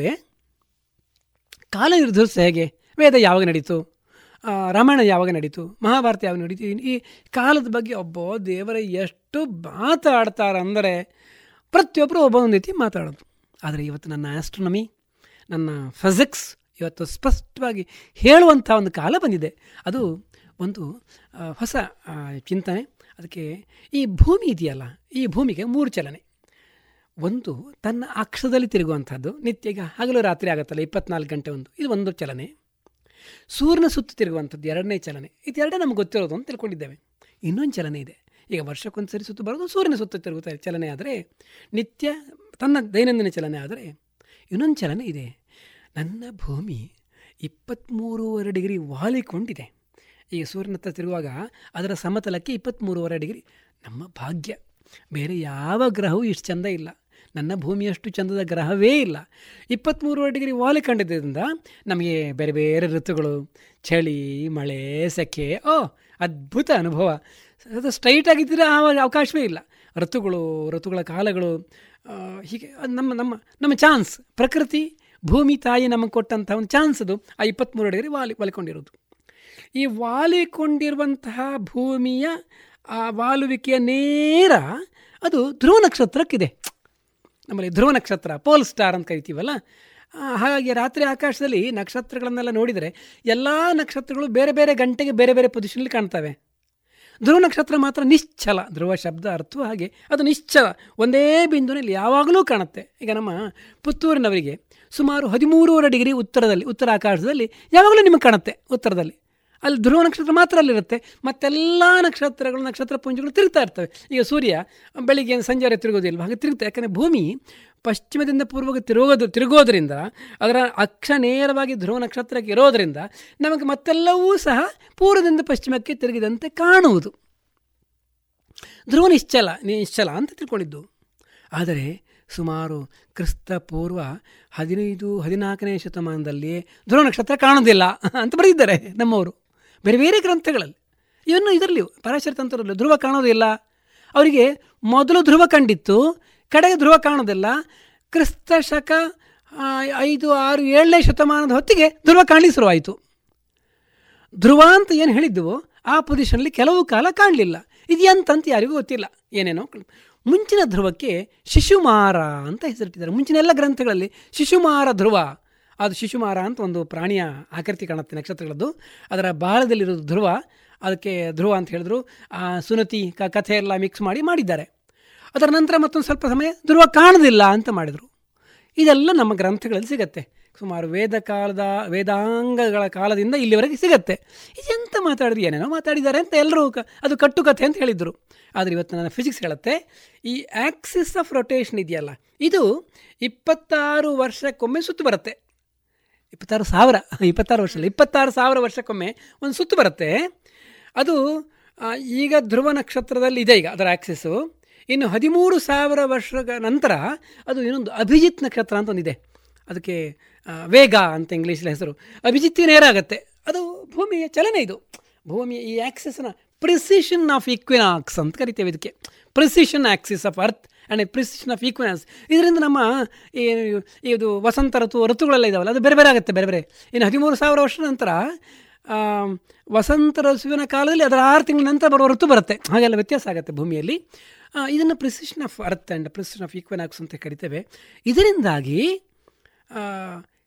ಕಾಲ ನಿರ್ಧರಿಸ ಹೇಗೆ? ವೇದ ಯಾವಾಗ ನಡೀತು? ರಾಮಾಯಣ ಯಾವಾಗ ನಡೀತು? ಮಹಾಭಾರತ ಯಾವಾಗ ನಡೀತು? ಈ ಕಾಲದ ಬಗ್ಗೆ ಒಬ್ಬ ದೇವರ ಎಷ್ಟು ಮಾತಾಡ್ತಾರಂದರೆ ಪ್ರತಿಯೊಬ್ಬರು ಒಬ್ಬೊಂದು ರೀತಿ ಮಾತಾಡೋದು. ಆದರೆ ಇವತ್ತು ನನ್ನ ಆಸ್ಟ್ರೋನಮಿ ನನ್ನ ಫಿಸಿಕ್ಸ್ ಇವತ್ತು ಸ್ಪಷ್ಟವಾಗಿ ಹೇಳುವಂಥ ಒಂದು ಕಾಲ ಬಂದಿದೆ. ಅದು ಒಂದು ಹೊಸ ಚಿಂತನೆ. ಅದಕ್ಕೆ ಈ ಭೂಮಿ ಇದೆಯಲ್ಲ, ಈ ಭೂಮಿಗೆ ಮೂರು ಚಲನೆ. ಒಂದು, ತನ್ನ ಅಕ್ಷದಲ್ಲಿ ತಿರುಗುವಂಥದ್ದು ನಿತ್ಯ ಈಗ ಹಗಲು ರಾತ್ರಿ ಆಗುತ್ತಲ್ಲ, ಇಪ್ಪತ್ನಾಲ್ಕು ಗಂಟೆ ಒಂದು. ಇದು ಒಂದು ಚಲನೆ. ಸೂರ್ಯನ ಸುತ್ತು ತಿರುಗುವಂಥದ್ದು ಎರಡನೇ ಚಲನೆ. ಇದೆರಡೇ ನಮ್ಗೆ ಗೊತ್ತಿರೋದು ಅಂತ ತಿಳ್ಕೊಂಡಿದ್ದೇವೆ. ಇನ್ನೊಂದು ಚಲನೆ ಇದೆ. ಈಗ ವರ್ಷಕ್ಕೊಂದು ಸರಿ ಸುತ್ತು ಬರೋದು ಸೂರ್ಯನ ಸುತ್ತ ತಿರುಗುತ್ತಾ ಚಲನೆ ಆದರೆ, ನಿತ್ಯ ತನ್ನ ದೈನಂದಿನ ಚಲನೆ ಆದರೆ ಇನ್ನೊಂದು ಚಲನೆ ಇದೆ. ನನ್ನ ಭೂಮಿ ಇಪ್ಪತ್ತ್ಮೂರುವರೆ ಡಿಗ್ರಿ ವಾಲಿಕೊಂಡಿದೆ. ಈಗ ಸೂರ್ಯನ ಹತ್ರ ತಿರುಗುವಾಗ ಅದರ ಸಮತಲಕ್ಕೆ ಇಪ್ಪತ್ತ್ಮೂರುವರೆ ಡಿಗ್ರಿ ನಮ್ಮ ಭಾಗ್ಯ. ಬೇರೆ ಯಾವ ಗ್ರಹವೂ ಇಷ್ಟು ಚಂದ ಇಲ್ಲ. ನನ್ನ ಭೂಮಿಯಷ್ಟು ಚಂದದ ಗ್ರಹವೇ ಇಲ್ಲ. ಇಪ್ಪತ್ತ್ಮೂರುವರೆ ಡಿಗ್ರಿ ವಾಲಿ ಕಂಡಿದ್ದರಿಂದ ನಮಗೆ ಬೇರೆ ಬೇರೆ ಋತುಗಳು, ಚಳಿ, ಮಳೆ, ಸೆಕೆ, ಓ, ಅದ್ಭುತ ಅನುಭವ. ಅದು ಸ್ಟ್ರೈಟ್ ಆಗಿದ್ದರೆ? ಆವಾಗ ಅವಕಾಶವೇ ಇಲ್ಲ. ಋತುಗಳು, ಋತುಗಳ ಕಾಲಗಳು ಹೀಗೆ ನಮ್ಮ ನಮ್ಮ ನಮ್ಮ ಚಾನ್ಸ್ ಪ್ರಕೃತಿ, ಭೂಮಿ, ತಾಯಿ ನಮಗೆ ಕೊಟ್ಟಂತಹ ಒಂದು ಚಾನ್ಸ್ ಅದು. ಆ ಇಪ್ಪತ್ತ್ಮೂರು ಡಿಗ್ರಿ ವಾಲಿ ವಾಲಿಕೊಂಡಿರೋದು ಈ ವಾಲಿಕೊಂಡಿರುವಂತಹ ಭೂಮಿಯ, ಆ ವಾಲುವಿಕೆಯ ನೇರ ಅದು ಧ್ರುವ ನಕ್ಷತ್ರಕ್ಕಿದೆ. ನಮ್ಮಲ್ಲಿ ಧ್ರುವ ನಕ್ಷತ್ರ, ಪೋಲ್ ಸ್ಟಾರ್ ಅಂತ ಕರಿತೀವಲ್ಲ ಹಾಗಾಗಿ ರಾತ್ರಿ ಆಕಾಶದಲ್ಲಿ ನಕ್ಷತ್ರಗಳನ್ನೆಲ್ಲ ನೋಡಿದರೆ ಎಲ್ಲ ನಕ್ಷತ್ರಗಳು ಬೇರೆ ಬೇರೆ ಗಂಟೆಗೆ ಬೇರೆ ಬೇರೆ ಪೊಸಿಷನಲ್ಲಿ ಕಾಣ್ತವೆ. ಧ್ರುವ ನಕ್ಷತ್ರ ಮಾತ್ರ ನಿಶ್ಚಲ, ಧ್ರುವ ಶಬ್ದ ಅರ್ಥ ಹಾಗೆ, ಅದು ನಿಶ್ಚಲ, ಒಂದೇ ಬಿಂದುನಲ್ಲಿ ಯಾವಾಗಲೂ ಕಾಣುತ್ತೆ. ಈಗ ನಮ್ಮ ಪುತ್ತೂರಿನವರಿಗೆ ಸುಮಾರು ಹದಿಮೂರುವರೆ ಡಿಗ್ರಿ ಉತ್ತರದಲ್ಲಿ ಉತ್ತರ ಆಕಾಶದಲ್ಲಿ ಯಾವಾಗಲೂ ನಿಮಗೆ ಕಾಣುತ್ತೆ ಉತ್ತರದಲ್ಲಿ. ಅಲ್ಲಿ ಧ್ರುವ ನಕ್ಷತ್ರ ಮಾತ್ರ ಅಲ್ಲಿರುತ್ತೆ. ಮತ್ತೆಲ್ಲ ನಕ್ಷತ್ರಗಳು, ನಕ್ಷತ್ರ ಪುಂಜಗಳು ತಿರುಗ್ತಾ ಇರ್ತವೆ. ಈಗ ಸೂರ್ಯ ಬೆಳಿಗ್ಗೆ ಸಂಜೆ ತಿರುಗೋದಿಲ್ಲ ಹಾಗೆ ತಿರುಗುತ್ತೆ ಯಾಕಂದರೆ ಭೂಮಿ ಪಶ್ಚಿಮದಿಂದ ಪೂರ್ವಕ್ಕೆ ತಿರುಗೋದು, ತಿರುಗೋದ್ರಿಂದ ಅದರ ಅಕ್ಷ ನೇರವಾಗಿ ಧ್ರುವ ನಕ್ಷತ್ರಕ್ಕೆ ಇರೋದರಿಂದ ನಮಗೆ ಮತ್ತೆಲ್ಲವೂ ಸಹ ಪೂರ್ವದಿಂದ ಪಶ್ಚಿಮಕ್ಕೆ ತಿರುಗಿದಂತೆ ಕಾಣುವುದು. ಧ್ರುವ ನಿಶ್ಚಲ ನಿಶ್ಚಲ ಅಂತ ತಿಳ್ಕೊಂಡಿದ್ದು. ಆದರೆ ಸುಮಾರು ಕ್ರಿಸ್ತ ಪೂರ್ವ ಹದಿನೈದು, ಹದಿನಾಲ್ಕನೇ ಶತಮಾನದಲ್ಲಿ ಧ್ರುವ ನಕ್ಷತ್ರ ಕಾಣೋದಿಲ್ಲ ಅಂತ ಬರೆದಿದ್ದಾರೆ ನಮ್ಮವರು. ಬೇರೆ ಬೇರೆ ಗ್ರಂಥಗಳಲ್ಲಿ. ಇವನ್ನು ಇದರಲ್ಲಿ ಪರಾಶರ ತಂತ್ರದಲ್ಲಿ ಧ್ರುವ ಕಾಣೋದಿಲ್ಲ. ಅವರಿಗೆ ಮೊದಲು ಧ್ರುವ ಕಂಡಿತ್ತು, ಕಡೆಗೆ ಧ್ರುವ ಕಾಣೋದಿಲ್ಲ. ಕ್ರಿಸ್ತ ಶಕ ಐದು, ಆರು, ಏಳನೇ ಶತಮಾನದ ಹೊತ್ತಿಗೆ ಧ್ರುವ ಕಾಣಲಿ ಶುರುವಾಯಿತು. ಧ್ರುವ ಅಂತ ಏನು ಹೇಳಿದ್ದೆವು, ಆ ಪೊಸಿಷನಲ್ಲಿ ಕೆಲವು ಕಾಲ ಕಾಣಲಿಲ್ಲ. ಇದು ಎಂತಂತ ಯಾರಿಗೂ ಗೊತ್ತಿಲ್ಲ. ಏನೇನೋ ಮುಂಚಿನ ಧ್ರುವಕ್ಕೆ ಶಿಶುಮಾರ ಅಂತ ಹೆಸರಿಟ್ಟಿದ್ದಾರೆ. ಮುಂಚಿನ ಎಲ್ಲ ಗ್ರಂಥಗಳಲ್ಲಿ ಶಿಶುಮಾರ ಧ್ರುವ. ಅದು ಶಿಶುಮಾರ ಅಂತ ಒಂದು ಪ್ರಾಣಿಯ ಆಕೃತಿ ಕಾಣುತ್ತೆ ನಕ್ಷತ್ರಗಳದ್ದು. ಅದರ ಬಾಳದಲ್ಲಿರೋದು ಧ್ರುವ. ಅದಕ್ಕೆ ಧ್ರುವ ಅಂತ ಹೇಳಿದ್ರು. ಆ ಸುನತಿ ಕ ಕಥೆ ಎಲ್ಲ ಮಿಕ್ಸ್ ಮಾಡಿ ಮಾಡಿದ್ದಾರೆ. ಅದರ ನಂತರ ಮತ್ತೊಂದು ಸ್ವಲ್ಪ ಸಮಯ ಧ್ರುವ ಕಾಣೋದಿಲ್ಲ ಅಂತ ಮಾಡಿದರು. ಇದೆಲ್ಲ ನಮ್ಮ ಗ್ರಂಥಗಳಲ್ಲಿ ಸಿಗತ್ತೆ. ಸುಮಾರು ವೇದ ಕಾಲದ, ವೇದಾಂಗಗಳ ಕಾಲದಿಂದ ಇಲ್ಲಿವರೆಗೆ ಸಿಗತ್ತೆ. ಇದೆಂತ ಮಾತಾಡಿದ್ರು, ಏನೇನೋ ಮಾತಾಡಿದ್ದಾರೆ ಅಂತ ಎಲ್ಲರೂ ಅದು ಕಟ್ಟುಕತೆ ಅಂತ ಹೇಳಿದರು. ಆದರೆ ಇವತ್ತು ನನ್ನ ಫಿಸಿಕ್ಸ್ ಹೇಳುತ್ತೆ. ಈ ಆಕ್ಸಿಸ್ ಆಫ್ ರೊಟೇಷನ್ ಇದೆಯಲ್ಲ, ಇದು ಇಪ್ಪತ್ತಾರು ವರ್ಷಕ್ಕೊಮ್ಮೆ ಸುತ್ತು ಬರುತ್ತೆ. ಇಪ್ಪತ್ತಾರು ಸಾವಿರ, ಇಪ್ಪತ್ತಾರು ವರ್ಷ ಇಪ್ಪತ್ತಾರು ಸಾವಿರ ವರ್ಷಕ್ಕೊಮ್ಮೆ ಒಂದು ಸುತ್ತು ಬರುತ್ತೆ. ಅದು ಈಗ ಧ್ರುವ ನಕ್ಷತ್ರದಲ್ಲಿ ಇದೆ ಈಗ ಅದರ ಆಕ್ಸಿಸ್ಸು ಇನ್ನು ಹದಿಮೂರು ಸಾವಿರ ವರ್ಷಗಳ ನಂತರ ಅದು ಇನ್ನೊಂದು ಅಭಿಜಿತ್ ನಕ್ಷತ್ರ ಅಂತ ಒಂದಿದೆ. ಅದಕ್ಕೆ ವೇಗ ಅಂತ ಇಂಗ್ಲೀಷಲ್ಲಿ ಹೆಸರು. ಅಭಿಜಿತ್ತಿ ನೇರ ಆಗುತ್ತೆ. ಅದು ಭೂಮಿಯ ಚಲನೆ ಇದು. ಭೂಮಿಯ ಈ ಆಕ್ಸಿಸ್ನ ಪ್ರಿಸಿಷನ್ ಆಫ್ ಇಕ್ವಿನಾಕ್ಸ್ ಅಂತ ಕರಿತೇವೆ ಇದಕ್ಕೆ. Precession axis of earth and precession of equinox ಇದರಿಂದ ನಮ್ಮ ಇದು ವಸಂತ ಋತು, ಋತುಗಳೆಲ್ಲ ಇದಾವಲ್ಲ, ಅದು ಬೇರೆ ಬೇರೆ ಆಗುತ್ತೆ, ಬೇರೆ ಬೇರೆ. ಇನ್ನು ಹದಿಮೂರು ಸಾವಿರ ವರ್ಷದ ನಂತರ ವಸಂತ ಋತುವಿನ ಕಾಲದಲ್ಲಿ ಅದರ ಆರು ತಿಂಗಳ ನಂತರ ಬರುವ ಋತು ಬರುತ್ತೆ. ಹಾಗೆಲ್ಲ ವ್ಯತ್ಯಾಸ ಆಗುತ್ತೆ ಭೂಮಿಯಲ್ಲಿ. ಇದನ್ನು precession of earth and precession of equinox ಅಂತ ಕರಿತೇವೆ. ಇದರಿಂದಾಗಿ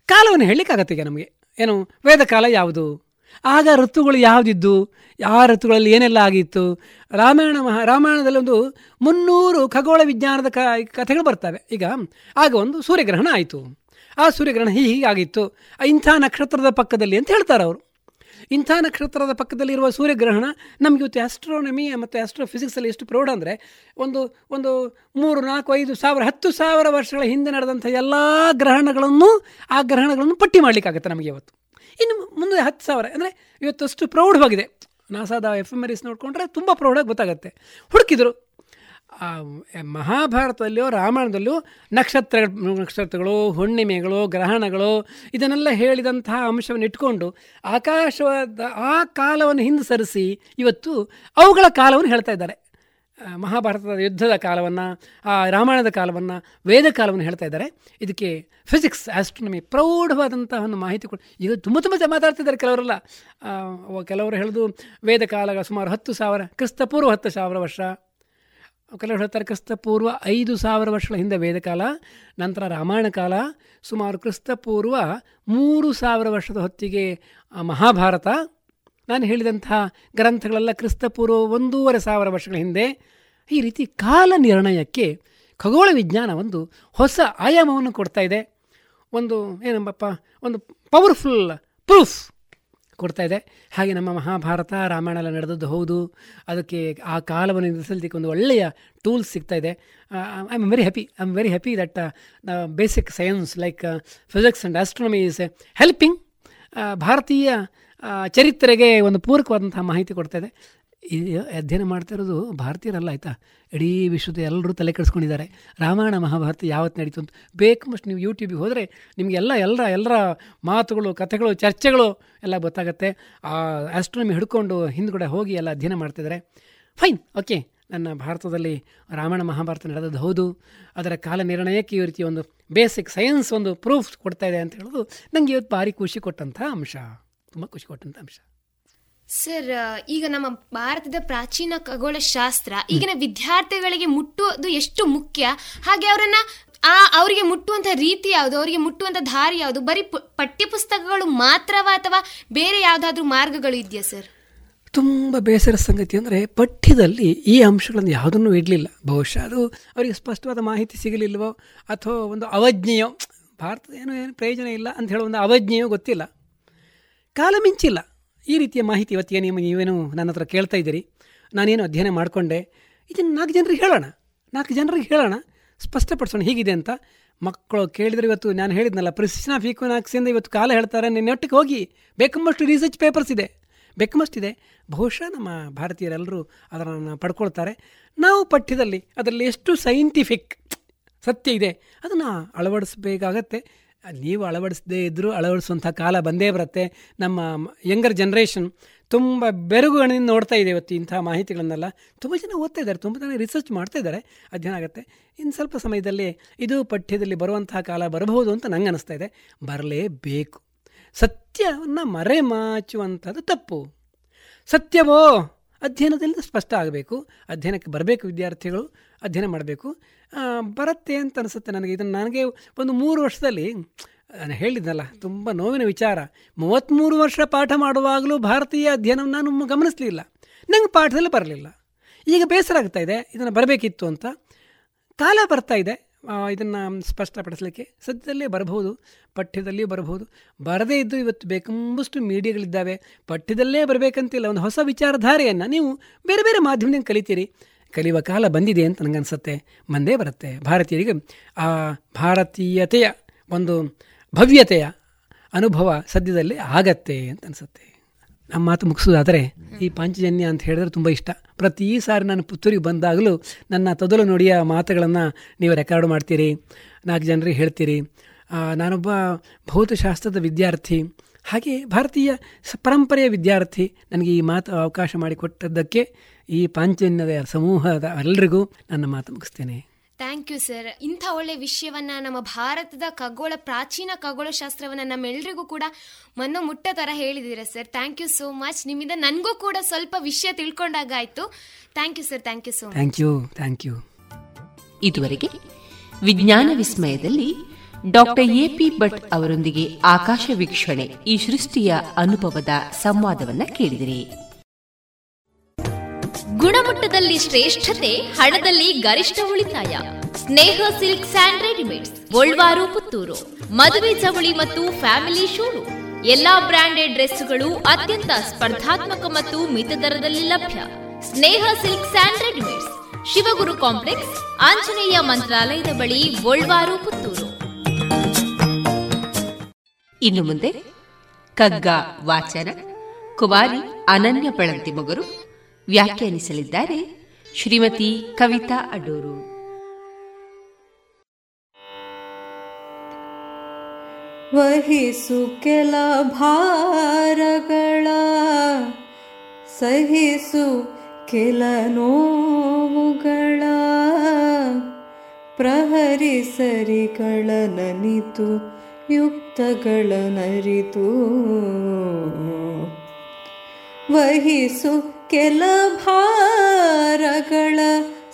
ಕಾಲವನ್ನು ಹೇಳಲಿಕ್ಕಾಗತ್ತೆ ಈಗ ನಮಗೆ. ಏನು, ವೇದಕಾಲ ಯಾವುದು? ಆಗ ಋತುಗಳು ಯಾವುದಿದ್ದು? ಯಾವ ಋತುಗಳಲ್ಲಿ ಏನೆಲ್ಲ ಆಗಿತ್ತು? ರಾಮಾಯಣ ಮಹಾ, ರಾಮಾಯಣದಲ್ಲಿ ಒಂದು ಮುನ್ನೂರು ಖಗೋಳ ವಿಜ್ಞಾನದ ಕಥೆಗಳು ಬರ್ತವೆ. ಈಗ, ಆಗ ಒಂದು ಸೂರ್ಯಗ್ರಹಣ ಆಯಿತು. ಆ ಸೂರ್ಯಗ್ರಹಣ ಹೀಗೆ ಹೀಗಾಗಿತ್ತು ಇಂಥ ನಕ್ಷತ್ರದ ಪಕ್ಕದಲ್ಲಿ ಅಂತ ಹೇಳ್ತಾರೆ ಅವರು. ಇಂಥ ನಕ್ಷತ್ರದ ಪಕ್ಕದಲ್ಲಿರುವ ಸೂರ್ಯಗ್ರಹಣ ನಮಗೆ ಇವತ್ತು ಆಸ್ಟ್ರೋನಮಿ ಮತ್ತು ಆಸ್ಟ್ರೋಫಿಸಿಕ್ಸಲ್ಲಿ ಎಷ್ಟು ಪ್ರೌಢ ಅಂದರೆ ಒಂದು ಒಂದು ಮೂರು, ನಾಲ್ಕು, ಐದು ಸಾವಿರ, ಹತ್ತು ಸಾವಿರ ವರ್ಷಗಳ ಹಿಂದೆ ನಡೆದಂಥ ಎಲ್ಲ ಗ್ರಹಣಗಳನ್ನು, ಆ ಗ್ರಹಣಗಳನ್ನು ಪಟ್ಟಿ ಮಾಡಲಿಕ್ಕಾಗತ್ತೆ ನಮಗೆ ಇವತ್ತು. ಇನ್ನು ಮುಂದೆ ಹತ್ತು ಸಾವಿರ. ಅಂದರೆ ಇವತ್ತಷ್ಟು ಪ್ರೌಢವಾಗಿದೆ. ನಾಸಾದ ಎಫ್ ಎಂ ಎಸ್ ನೋಡಿಕೊಂಡ್ರೆ ತುಂಬ ಪ್ರೌಢವಾಗಿ ಗೊತ್ತಾಗುತ್ತೆ. ಹುಡುಕಿದ್ರು ಮಹಾಭಾರತದಲ್ಲಿಯೋ, ರಾಮಾಯಣದಲ್ಲಿಯೋ ನಕ್ಷತ್ರ ನಕ್ಷತ್ರಗಳು, ಹುಣ್ಣಿಮೆಗಳು, ಗ್ರಹಣಗಳು, ಇದನ್ನೆಲ್ಲ ಹೇಳಿದಂತಹ ಅಂಶವನ್ನು ಇಟ್ಕೊಂಡು ಆಕಾಶವಾದ ಆ ಕಾಲವನ್ನು ಹಿಂದೆ ಸರಿಸಿ ಇವತ್ತು ಅವುಗಳ ಕಾಲವನ್ನು ಹೇಳ್ತಾ ಇದ್ದಾರೆ. ಮಹಾಭಾರತದ ಯುದ್ಧದ ಕಾಲವನ್ನು, ಆ, ರಾಮಾಯಣದ ಕಾಲವನ್ನು, ವೇದ ಕಾಲವನ್ನು ಹೇಳ್ತಾ ಇದ್ದಾರೆ. ಇದಕ್ಕೆ ಫಿಸಿಕ್ಸ್ ಆಸ್ಟ್ರೋನಮಿ ಪ್ರೌಢವಾದಂತಹ ಒಂದು ಮಾಹಿತಿ ಕೊಡು ಈಗ ತುಂಬ ತುಂಬ ಮಾತಾಡ್ತಿದ್ದಾರೆ ಕೆಲವರೆಲ್ಲ. ಕೆಲವರು ಹೇಳೋದು, ವೇದ ಕಾಲ ಸುಮಾರು ಹತ್ತು ಸಾವಿರ, ಕ್ರಿಸ್ತಪೂರ್ವ ಹತ್ತು ಸಾವಿರ ವರ್ಷ. ಕೆಲವರು ಹೇಳ್ತಾರೆ ಕ್ರಿಸ್ತಪೂರ್ವ ಐದು ಸಾವಿರ ವರ್ಷಗಳ ಹಿಂದೆ ವೇದಕಾಲ ನಂತರ ರಾಮಾಯಣ ಕಾಲ, ಸುಮಾರು ಕ್ರಿಸ್ತಪೂರ್ವ ಮೂರು ಸಾವಿರ ವರ್ಷದ ಹೊತ್ತಿಗೆ ಮಹಾಭಾರತ. ನಾನು ಹೇಳಿದಂತಹ ಗ್ರಂಥಗಳೆಲ್ಲ ಕ್ರಿಸ್ತಪೂರ್ವ ಒಂದೂವರೆ ಸಾವಿರ ವರ್ಷಗಳ ಹಿಂದೆ ಈ ರೀತಿ ಕಾಲ ನಿರ್ಣಯಕ್ಕೆ ಖಗೋಳ ವಿಜ್ಞಾನ ಒಂದು ಹೊಸ ಆಯಾಮವನ್ನು ಕೊಡ್ತಾ ಇದೆ. ಒಂದು ಏನಂಬಪ್ಪ, ಒಂದು ಪವರ್ಫುಲ್ ಪ್ರೂಫ್ ಕೊಡ್ತಾ ಇದೆ. ಹಾಗೆ ನಮ್ಮ ಮಹಾಭಾರತ, ರಾಮಾಯಣ ಎಲ್ಲ ನಡೆದದ್ದು ಹೌದು. ಅದಕ್ಕೆ ಆ ಕಾಲವನ್ನು ನಿಲ್ಲಿಸಲಿಕ್ಕೆ ಒಂದು ಒಳ್ಳೆಯ ಟೂಲ್ಸ್ ಸಿಗ್ತಾ ಇದೆ. I am very happy I am very happy that basic science like physics and astronomy is helping ಭಾರತೀಯ ಚರಿತ್ರೆಗೆ ಒಂದು ಪೂರಕವಾದಂತಹ ಮಾಹಿತಿ ಕೊಡ್ತಾ ಇದೆ. ಈ ಅಧ್ಯಯನ ಮಾಡ್ತಾ ಇರೋದು ಭಾರತೀಯರಲ್ಲ ಆಯಿತಾ? ಇಡೀ ವಿಶ್ವದ ಎಲ್ಲರೂ ತಲೆ ಕೆಡಿಸ್ಕೊಂಡಿದ್ದಾರೆ. ರಾಮಾಯಣ ಮಹಾಭಾರತ ಯಾವತ್ತು ನಡೀತು ಅಂತ ಬೇಕಷ್ಟು ನೀವು ಯೂಟ್ಯೂಬಿಗೆ ಹೋದರೆ ನಿಮಗೆಲ್ಲ ಎಲ್ಲರ ಎಲ್ಲರ ಮಾತುಗಳು, ಕಥೆಗಳು, ಚರ್ಚೆಗಳು ಎಲ್ಲ ಗೊತ್ತಾಗುತ್ತೆ. ಆ ಆಸ್ಟ್ರೋನಮಿ ಹಿಡ್ಕೊಂಡು ಹಿಂದ್ಗಡೆ ಹೋಗಿ ಎಲ್ಲ ಅಧ್ಯಯನ ಮಾಡ್ತಿದ್ದಾರೆ ಫೈನ್ ಓಕೆ ನನ್ನ ಭಾರತದಲ್ಲಿ ರಾಮಾಯಣ ಮಹಾಭಾರತ ನಡೆದದ್ದು ಹೌದು. ಅದರ ಕಾಲ ನಿರ್ಣಯಕ್ಕೆ ಈ ರೀತಿ ಒಂದು ಬೇಸಿಕ್ ಸೈನ್ಸ್ ಒಂದು ಪ್ರೂಫ್ ಕೊಡ್ತಾ ಇದೆ ಅಂತ ಹೇಳೋದು ನನಗೆ ಇವತ್ತು ಭಾರಿ ಖುಷಿ ಕೊಟ್ಟಂಥ ಅಂಶ. ತುಂಬ ಖುಷಿ ಕೊಟ್ಟಂಥ ಅಂಶ. ಸರ್ ಈಗ ನಮ್ಮ ಭಾರತದ ಪ್ರಾಚೀನ ಖಗೋಳ ಶಾಸ್ತ್ರ ಈಗಿನ ವಿದ್ಯಾರ್ಥಿಗಳಿಗೆ ಮುಟ್ಟುವುದು ಎಷ್ಟು ಮುಖ್ಯ? ಹಾಗೆ ಅವರನ್ನ ಆ ಅವರಿಗೆ ಮುಟ್ಟುವಂತ ರೀತಿ ಯಾವುದು? ಅವರಿಗೆ ಮುಟ್ಟುವಂತ ದಾರಿ ಯಾವುದು? ಬರೀ ಪು- ಪಠ್ಯಪುಸ್ತಕಗಳು ಮಾತ್ರವಾ ಅಥವಾ ಬೇರೆ ಯಾವ್ದಾದ್ರು ಮಾರ್ಗಗಳು ಇದೆಯಾ ಸರ್? ತುಂಬ ಬೇಸರ ಸಂಗತಿ ಅಂದರೆ ಪಠ್ಯದಲ್ಲಿ ಈ ಅಂಶಗಳನ್ನು ಯಾವುದನ್ನು ಇಡಲಿಲ್ಲ. ಬಹುಶಃ ಅದು ಅವರಿಗೆ ಸ್ಪಷ್ಟವಾದ ಮಾಹಿತಿ ಸಿಗಲಿಲ್ವೋ? ಅಥವಾ ಒಂದು ಅವಜ್ಞೆಯೋ? ಭಾರತದ ಏನು ಏನು ಪ್ರಯೋಜನ ಇಲ್ಲ ಅಂತ ಹೇಳೋ ಒಂದು ಅವಜ್ಞೆಯೋ ಗೊತ್ತಿಲ್ಲ. ಕಾಲ ಮಿಂಚಿಲ್ಲ. ಈ ರೀತಿಯ ಮಾಹಿತಿ ಇವತ್ತಿಗೆ ನೀವು ನೀವೇನು ನನ್ನ ಹತ್ರ ಕೇಳ್ತಾ ಇದ್ದೀರಿ? ನಾನೇನು ಅಧ್ಯಯನ ಮಾಡಿಕೊಂಡೆ? ಇದನ್ನು ನಾಲ್ಕು ಜನರಿಗೆ ಹೇಳೋಣ. ನಾಲ್ಕು ಜನರಿಗೆ ಹೇಳೋಣ. ಸ್ಪಷ್ಟಪಡಿಸೋಣ. ಹೀಗಿದೆ ಅಂತ ಮಕ್ಕಳು ಕೇಳಿದರೆ ಇವತ್ತು ನಾನು ಹೇಳಿದ್ನಲ್ಲ, ಪ್ರಿಸಿಷನ್ ಆಫ್ ಈಕ್ವನಾಕ್ಸಿಂದ ಇವತ್ತು ಕಾಲ ಹೇಳ್ತಾರೆ. ನಿನ್ನೊಟ್ಟಿಗೆ ಹೋಗಿ ಬೇಕಂಬಷ್ಟು ರಿಸರ್ಚ್ ಪೇಪರ್ಸ್ ಇದೆ. ಬೇಕಂಬಷ್ಟಿದೆ ಬಹುಶಃ ನಮ್ಮ ಭಾರತೀಯರೆಲ್ಲರೂ ಅದನ್ನು ಪಡ್ಕೊಳ್ತಾರೆ. ನಾವು ಪಠ್ಯದಲ್ಲಿ ಅದರಲ್ಲಿ ಎಷ್ಟು ಸೈಂಟಿಫಿಕ್ ಸತ್ಯ ಇದೆ, ಅದನ್ನು ಅಳವಡಿಸ್ಬೇಕಾಗತ್ತೆ. ನೀವು ಅಳವಡಿಸದೇ ಇದ್ದರೂ ಅಳವಡಿಸುವಂಥ ಕಾಲ ಬಂದೇ ಬರುತ್ತೆ. ನಮ್ಮ ಯಂಗರ್ ಜನ್ರೇಷನ್ ತುಂಬ ಬೆರಗುಗಳಿಂದ ನೋಡ್ತಾ ಇದೆ ಇವತ್ತು ಇಂಥ ಮಾಹಿತಿಗಳನ್ನೆಲ್ಲ. ತುಂಬ ಜನ ಓದ್ತಾ ಇದ್ದಾರೆ, ತುಂಬ ಜನ ರಿಸರ್ಚ್ ಮಾಡ್ತಾ ಇದ್ದಾರೆ. ಅಧ್ಯಯನ ಆಗುತ್ತೆ? ಇನ್ನು ಸ್ವಲ್ಪ ಸಮಯದಲ್ಲಿ ಇದು ಪಠ್ಯದಲ್ಲಿ ಬರುವಂತಹ ಕಾಲ ಬರಬಹುದು ಅಂತ ನಂಗೆ ಅನಿಸ್ತಾ ಇದೆ. ಬರಲೇಬೇಕು. ಸತ್ಯವನ್ನು ಮರೆಮಾಚುವಂಥದ್ದು ತಪ್ಪು. ಸತ್ಯವೋ ಅಧ್ಯಯನದಲ್ಲಿ ಸ್ಪಷ್ಟ ಆಗಬೇಕು. ಅಧ್ಯಯನಕ್ಕೆ ಬರಬೇಕು ವಿದ್ಯಾರ್ಥಿಗಳು. ಅಧ್ಯಯನ ಮಾಡಬೇಕು. ಬರುತ್ತೆ ಅಂತ ಅನಿಸುತ್ತೆ ನನಗೆ. ಇದನ್ನು ನನಗೆ ಒಂದು ಮೂರು ವರ್ಷದಲ್ಲಿ ನಾನು ಹೇಳಿದ್ನಲ್ಲ, ತುಂಬ ನೋವಿನ ವಿಚಾರ. ಮೂವತ್ತ್ಮೂರು ವರ್ಷ ಪಾಠ ಮಾಡುವಾಗಲೂ ಭಾರತೀಯ ಅಧ್ಯಯನವನ್ನು ನಾನು ಗಮನಿಸಲಿಲ್ಲ. ನಂಗೆ ಪಾಠದಲ್ಲಿ ಬರಲಿಲ್ಲ. ಈಗ ಬೇಸರ ಆಗ್ತಾ ಇದೆ, ಇದನ್ನು ಬರಬೇಕಿತ್ತು ಅಂತ. ಕಾಲ ಬರ್ತಾ ಇದೆ ಇದನ್ನು ಸ್ಪಷ್ಟಪಡಿಸಲಿಕ್ಕೆ. ಸದ್ಯದಲ್ಲೇ ಬರಬಹುದು, ಪಠ್ಯದಲ್ಲಿಯೂ ಬರಬಹುದು. ಬರದೇ ಇದ್ದು ಇವತ್ತು ಬೇಕಂಬಷ್ಟು ಮೀಡಿಯಾಗಳಿದ್ದಾವೆ. ಪಠ್ಯದಲ್ಲೇ ಬರಬೇಕಂತಿಲ್ಲ, ಒಂದು ಹೊಸ ವಿಚಾರಧಾರೆಯನ್ನು ನೀವು ಬೇರೆ ಬೇರೆ ಮಾಧ್ಯಮದಿಂದ ಕಲಿತೀರಿ. ಕಲಿಯುವ ಕಾಲ ಬಂದಿದೆ ಅಂತ ನನಗನ್ಸುತ್ತೆ ಮಂದೇ ಬರುತ್ತೆ. ಭಾರತೀಯರಿಗೆ ಆ ಭಾರತೀಯತೆಯ ಒಂದು ಭವ್ಯತೆಯ ಅನುಭವ ಸದ್ಯದಲ್ಲಿ ಆಗತ್ತೆ ಅಂತ ಅನಿಸುತ್ತೆ. ನಮ್ಮ ಮಾತು ಮುಗಿಸೋದಾದರೆ ಈ ಪಾಂಚಜನ್ಯ ಅಂತ ಹೇಳಿದ್ರೆ ತುಂಬ ಇಷ್ಟ. ಪ್ರತಿ ಸಾರಿ ನಾನು ಪುತ್ತೂರಿಗೆ ಬಂದಾಗಲೂ ನನ್ನ ತೊದಲು ನುಡಿಯ ಮಾತುಗಳನ್ನು ನೀವು ರೆಕಾರ್ಡ್ ಮಾಡ್ತೀರಿ, ನಾಲ್ಕು ಜನರಿಗೆ ಹೇಳ್ತೀರಿ. ನಾನೊಬ್ಬ ಭೌತಶಾಸ್ತ್ರದ ವಿದ್ಯಾರ್ಥಿ ಹಾಗೆ ಭಾರತೀಯ ಪರಂಪರೆಯ ವಿದ್ಯಾರ್ಥಿ. ನನಗೆ ಈ ಮಾತು ಅವಕಾಶ ಮಾಡಿಕೊಟ್ಟದ್ದಕ್ಕೆ ಈ ಪಾಂಚನ್ಯದ ಸಮೂಹದ ಎಲ್ಲರಿಗೂ ನನ್ನ ಮಾತು ಮುಗಿಸ್ತೇನೆ. ಥ್ಯಾಂಕ್ ಯು ಸರ್ ಇಂಥ ಒಳ್ಳೆ ವಿಷಯವನ್ನ ನಮ್ಮ ಭಾರತದ ಖಗೋಳ ಪ್ರಾಚೀನ ಖಗೋಳ ಶಾಸ್ತ್ರವನ್ನ ನಮ್ಮೆಲ್ಲರಿಗೂ ಕೂಡ ಮನೋ ಮುಟ್ಟ ತರ ಹೇಳಿದ್ದೀರಾ sir thank you so much ನಿಮ್ಮಿಂದ ನನಗೂ ಕೂಡ ಸ್ವಲ್ಪ ವಿಷಯ ತಿಳ್ಕೊಂಡಾಗ ಆಯ್ತು thank you sir thank you so thank you thank you ಇದುವರೆಗೆ ವಿಜ್ಞಾನ ವಿಸ್ಮಯದಲ್ಲಿ ಡಾಕ್ಟರ್ ಎ ಪಿ ಭಟ್ ಅವರೊಂದಿಗೆ ಆಕಾಶ ವೀಕ್ಷಣೆ ಈ ಸೃಷ್ಟಿಯ ಅನುಭವದ ಸಂವಾದವನ್ನ ಕೇಳಿದಿರಿ. ಗುಣಮಟ್ಟದಲ್ಲಿ ಶ್ರೇಷ್ಠತೆ, ಹಣದಲ್ಲಿ ಗರಿಷ್ಠ ಉಳಿತಾಯ. Sneha silk and readymades, Golwaru, Puttur. ಮದುವೆ ಚವಳಿ ಮತ್ತು ಫ್ಯಾಮಿಲಿ ಶೋರೂಮ್ ಎಲ್ಲಾ ಬ್ರಾಂಡೆಡ್ ಡ್ರೆಸ್ಗಳು ಅತ್ಯಂತ ಸ್ಪರ್ಧಾತ್ಮಕ ಮತ್ತು ಮಿತ ದರದಲ್ಲಿ ಲಭ್ಯ. Sneha silks and readymades. Shivaguru complex, Anjaneya ಮಂತ್ರಾಲಯದ ಬಳಿ ಗೋಲ್ವಾರು, ಪುತ್ತೂರು. ಇನ್ನು ಮುಂದೆ ಕಗ್ಗ, ವಾಚನ ಕುಮಾರಿ ಅನನ್ಯ ಬಳಂತಿ ಮಗರು ವ್ಯಾಖ್ಯಾನಿಸಲಿದ್ದಾರೆ ಶ್ರೀಮತಿ ಕವಿತಾ ಅಡೂರು. ವಹಿಸು ಕೆಲ ಭಾರಗಳ, ಸಹಿಸು ಕೆಲ ನೋವುಗಳ ಪ್ರಹರಿಸರಿಗಳ ನನಿತು ಯುಕ್ತಗಳ ನರಿತು ವಹಿಸು ಕೆಲ ಭಾರಗಳ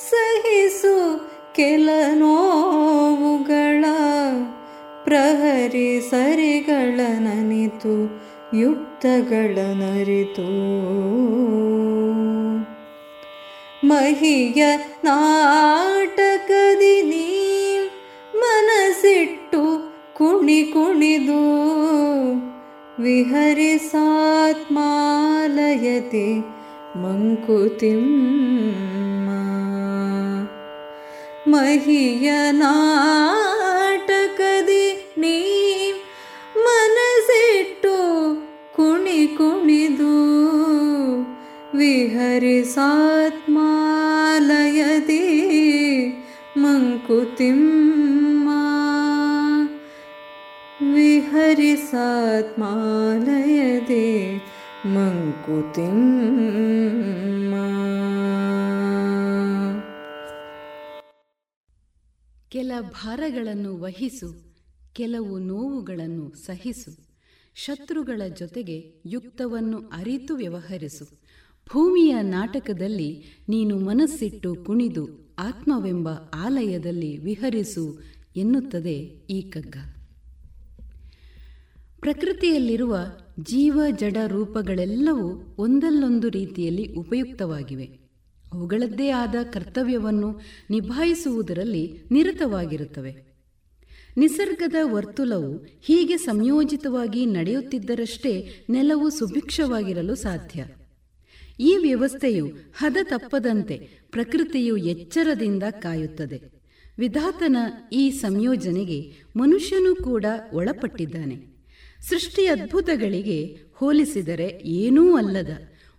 ಸಹಿಸು ಕೆಲ ನೋವುಗಳ ಪ್ರಹರಿ ಸರಿಗಳ ನನಿತು ಯುಕ್ತಗಳ ನರಿತು ಮಹಿಯ ನಾಟಕದಿ ನೀ ಮನಸ್ಸಿಟ್ಟು ಕುಣಿ ಕುಣಿದು ವಿಹರಿಸಾತ್ಮಾಲಯತೆ मङ्कुतिं मा महीयनाटकदिनी मनसिट्टु कुणि कुणिदु। विहरिसात्मालयति मङ्कुतिं विहरिसात्मालयदे ಮಂಕುತಿಮ್ಮ ಕೆಲ ಭಾರಗಳನ್ನು ವಹಿಸು, ಕೆಲವು ನೋವುಗಳನ್ನು ಸಹಿಸು, ಶತ್ರುಗಳ ಜೊತೆಗೆ ಯುಕ್ತವನ್ನು ಅರಿತು ವ್ಯವಹರಿಸು. ಭೂಮಿಯ ನಾಟಕದಲ್ಲಿ ನೀನು ಮನಸ್ಸಿಟ್ಟು ಕುಣಿದು ಆತ್ಮವೆಂಬ ಆಲಯದಲ್ಲಿ ವಿಹರಿಸು ಎನ್ನುತ್ತದೆ ಈ ಕಗ್ಗ. ಪ್ರಕೃತಿಯಲ್ಲಿರುವ ಜೀವ ಜಡ ರೂಪಗಳೆಲ್ಲವೂ ಒಂದಲ್ಲೊಂದು ರೀತಿಯಲ್ಲಿ ಉಪಯುಕ್ತವಾಗಿವೆ. ಅವುಗಳದ್ದೇ ಆದ ಕರ್ತವ್ಯವನ್ನು ನಿಭಾಯಿಸುವುದರಲ್ಲಿ ನಿರತವಾಗಿರುತ್ತವೆ. ನಿಸರ್ಗದ ವರ್ತುಲವು ಹೀಗೆ ಸಂಯೋಜಿತವಾಗಿ ನಡೆಯುತ್ತಿದ್ದರಷ್ಟೇ ನೆಲವು ಸುಭಿಕ್ಷವಾಗಿರಲು ಸಾಧ್ಯ. ಈ ವ್ಯವಸ್ಥೆಯು ಹದ ತಪ್ಪದಂತೆ ಪ್ರಕೃತಿಯು ಎಚ್ಚರದಿಂದ ಕಾಯುತ್ತದೆ. ವಿಧಾತನ ಈ ಸಂಯೋಜನೆಗೆ ಮನುಷ್ಯನೂ ಕೂಡ ಒಳಪಟ್ಟಿದ್ದಾನೆ. ಸೃಷ್ಟಿ ಅದ್ಭುತಗಳಿಗೆ ಹೋಲಿಸಿದರೆ ಏನೂ ಅಲ್ಲದ.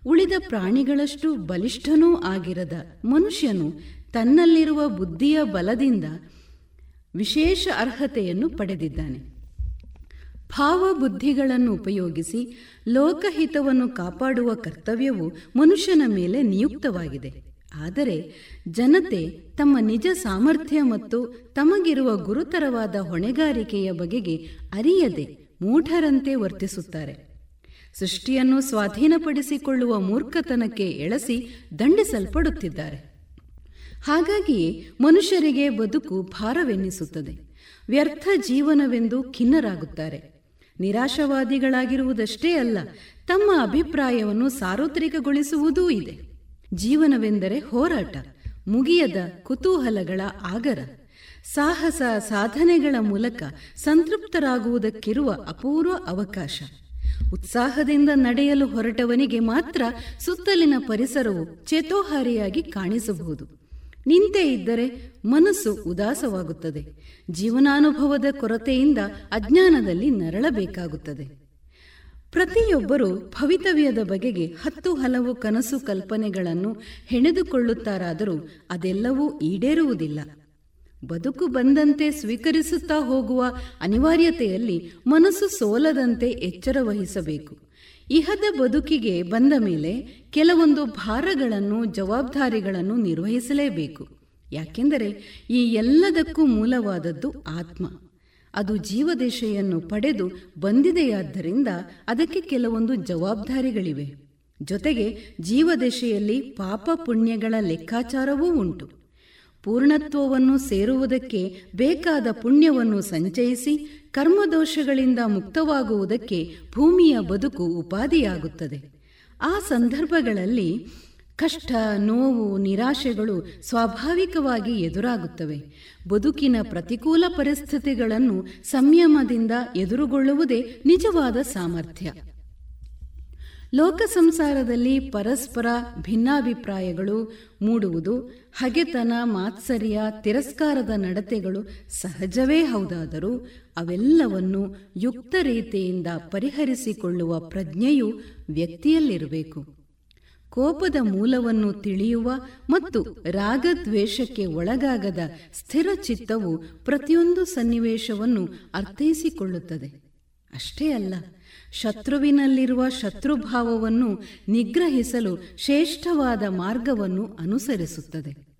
ಉಳಿದ ಪ್ರಾಣಿಗಳಷ್ಟು ಬಲಿಷ್ಠನೂ ಆಗಿರದ ಮನುಷ್ಯನು ತನ್ನಲ್ಲಿರುವ ಬುದ್ಧಿಯ ಬಲದಿಂದ ವಿಶೇಷ ಅರ್ಹತೆಯನ್ನು ಪಡೆದಿದ್ದಾನೆ. ಭಾವಬುದ್ಧಿಗಳನ್ನು ಉಪಯೋಗಿಸಿ ಲೋಕಹಿತವನ್ನು ಕಾಪಾಡುವ ಕರ್ತವ್ಯವು ಮನುಷ್ಯನ ಮೇಲೆ ನಿಯುಕ್ತವಾಗಿದೆ. ಆದರೆ ಜನತೆ ತಮ್ಮ ನಿಜ ಸಾಮರ್ಥ್ಯ ಮತ್ತು ತಮಗಿರುವ ಗುರುತರವಾದ ಹೊಣೆಗಾರಿಕೆಯ ಬಗೆಗೆ ಅರಿಯದೆ ಮೂಢರಂತೆ ವರ್ತಿಸುತ್ತಾರೆ. ಸೃಷ್ಟಿಯನ್ನು ಸ್ವಾಧೀನಪಡಿಸಿಕೊಳ್ಳುವ ಮೂರ್ಖತನಕ್ಕೆ ಎಳಸಿ ದಂಡಿಸಲ್ಪಡುತ್ತಿದ್ದಾರೆ. ಹಾಗಾಗಿಯೇ ಮನುಷ್ಯರಿಗೆ ಬದುಕು ಭಾರವೆನ್ನಿಸುತ್ತದೆ. ವ್ಯರ್ಥ ಜೀವನವೆಂದು ಖಿನ್ನರಾಗುತ್ತಾರೆ. ನಿರಾಶವಾದಿಗಳಾಗಿರುವುದಷ್ಟೇ ಅಲ್ಲ, ತಮ್ಮ ಅಭಿಪ್ರಾಯವನ್ನು ಸಾರ್ವತ್ರಿಕಗೊಳಿಸುವುದೂ ಇದೆ. ಜೀವನವೆಂದರೆ ಹೋರಾಟ, ಮುಗಿಯದ ಕುತೂಹಲಗಳ ಆಗರ. ಸಾಹಸ ಸಾಧನೆಗಳ ಮೂಲಕ ಸಂತೃಪ್ತರಾಗುವುದಕ್ಕಿರುವ ಅಪೂರ್ವ ಅವಕಾಶ. ಉತ್ಸಾಹದಿಂದ ನಡೆಯಲು ಹೊರಟವನಿಗೆ ಮಾತ್ರ ಸುತ್ತಲಿನ ಪರಿಸರವು ಚೇತೋಹಾರಿಯಾಗಿ ಕಾಣಿಸಬಹುದು. ನಿಂತೆ ಇದ್ದರೆ ಮನಸ್ಸು ಉದಾಸವಾಗುತ್ತದೆ. ಜೀವನಾನುಭವದ ಕೊರತೆಯಿಂದ ಅಜ್ಞಾನದಲ್ಲಿ ನರಳಬೇಕಾಗುತ್ತದೆ. ಪ್ರತಿಯೊಬ್ಬರೂ ಭವಿತವ್ಯದ ಬಗೆಗೆ ಹತ್ತು ಹಲವು ಕನಸು ಕಲ್ಪನೆಗಳನ್ನು ಹೆಣೆದುಕೊಳ್ಳುತ್ತಾರಾದರೂ ಅದೆಲ್ಲವೂ ಈಡೇರುವುದಿಲ್ಲ. ಬದುಕು ಬಂದಂತೆ ಸ್ವೀಕರಿಸುತ್ತಾ ಹೋಗುವ ಅನಿವಾರ್ಯತೆಯಲ್ಲಿ ಮನಸ್ಸು ಸೋಲದಂತೆ ಎಚ್ಚರ ವಹಿಸಬೇಕು. ಇಹದ ಬದುಕಿಗೆ ಬಂದ ಮೇಲೆ ಕೆಲವೊಂದು ಭಾರಗಳನ್ನು, ಜವಾಬ್ದಾರಿಗಳನ್ನು ನಿರ್ವಹಿಸಲೇಬೇಕು. ಯಾಕೆಂದರೆ ಈ ಎಲ್ಲದಕ್ಕೂ ಮೂಲವಾದದ್ದು ಆತ್ಮ. ಅದು ಜೀವದಿಶೆಯನ್ನು ಪಡೆದು ಬಂದಿದೆಯಾದ್ದರಿಂದ ಅದಕ್ಕೆ ಕೆಲವೊಂದು ಜವಾಬ್ದಾರಿಗಳಿವೆ. ಜೊತೆಗೆ ಜೀವದಶೆಯಲ್ಲಿ ಪಾಪ ಪುಣ್ಯಗಳ ಲೆಕ್ಕಾಚಾರವೂ ಉಂಟು. ಪೂರ್ಣತ್ವವನ್ನು ಸೇರುವುದಕ್ಕೆ ಬೇಕಾದ ಪುಣ್ಯವನ್ನು ಸಂಚಯಿಸಿ ಕರ್ಮದೋಷಗಳಿಂದ ಮುಕ್ತವಾಗುವುದಕ್ಕೆ ಭೂಮಿಯ ಬದುಕು ಉಪಾಧಿಯಾಗುತ್ತದೆ. ಆ ಸಂದರ್ಭಗಳಲ್ಲಿ ಕಷ್ಟ, ನೋವು, ನಿರಾಶೆಗಳು ಸ್ವಾಭಾವಿಕವಾಗಿ ಎದುರಾಗುತ್ತವೆ. ಬದುಕಿನ ಪ್ರತಿಕೂಲ ಪರಿಸ್ಥಿತಿಗಳನ್ನು ಸಂಯಮದಿಂದ ಎದುರುಗೊಳ್ಳುವುದೇ ನಿಜವಾದ ಸಾಮರ್ಥ್ಯ. ಲೋಕ ಸಂಸಾರದಲ್ಲಿ ಪರಸ್ಪರ ಭಿನ್ನಾಭಿಪ್ರಾಯಗಳು ಮೂಡುವುದು, ಹಗೆತನ, ಮಾತ್ಸರ್ಯ, ತಿರಸ್ಕಾರದ ನಡತೆಗಳು ಸಹಜವೇ ಹೌದಾದರೂ ಅವೆಲ್ಲವನ್ನು ಯುಕ್ತ ರೀತಿಯಿಂದ ಪರಿಹರಿಸಿಕೊಳ್ಳುವ ಪ್ರಜ್ಞೆಯು ವ್ಯಕ್ತಿಯಲ್ಲಿರಬೇಕು. ಕೋಪದ ಮೂಲವನ್ನು ತಿಳಿಯುವ ಮತ್ತು ರಾಗದ್ವೇಷಕ್ಕೆ ಒಳಗಾಗದ ಸ್ಥಿರ ಚಿತ್ತವು ಪ್ರತಿಯೊಂದು ಸನ್ನಿವೇಶವನ್ನು ಅರ್ಥೈಸಿಕೊಳ್ಳುತ್ತದೆ. ಅಷ್ಟೇ ಅಲ್ಲ ಶತ್ರುವಿನಲ್ಲಿರುವ ಶತ್ರುಭಾವವನ್ನು ನಿಗ್ರಹಿಸಲು ಶ್ರೇಷ್ಠವಾದ ಮಾರ್ಗವನ್ನು ಅನುಸರಿಸುತ್ತದೆ.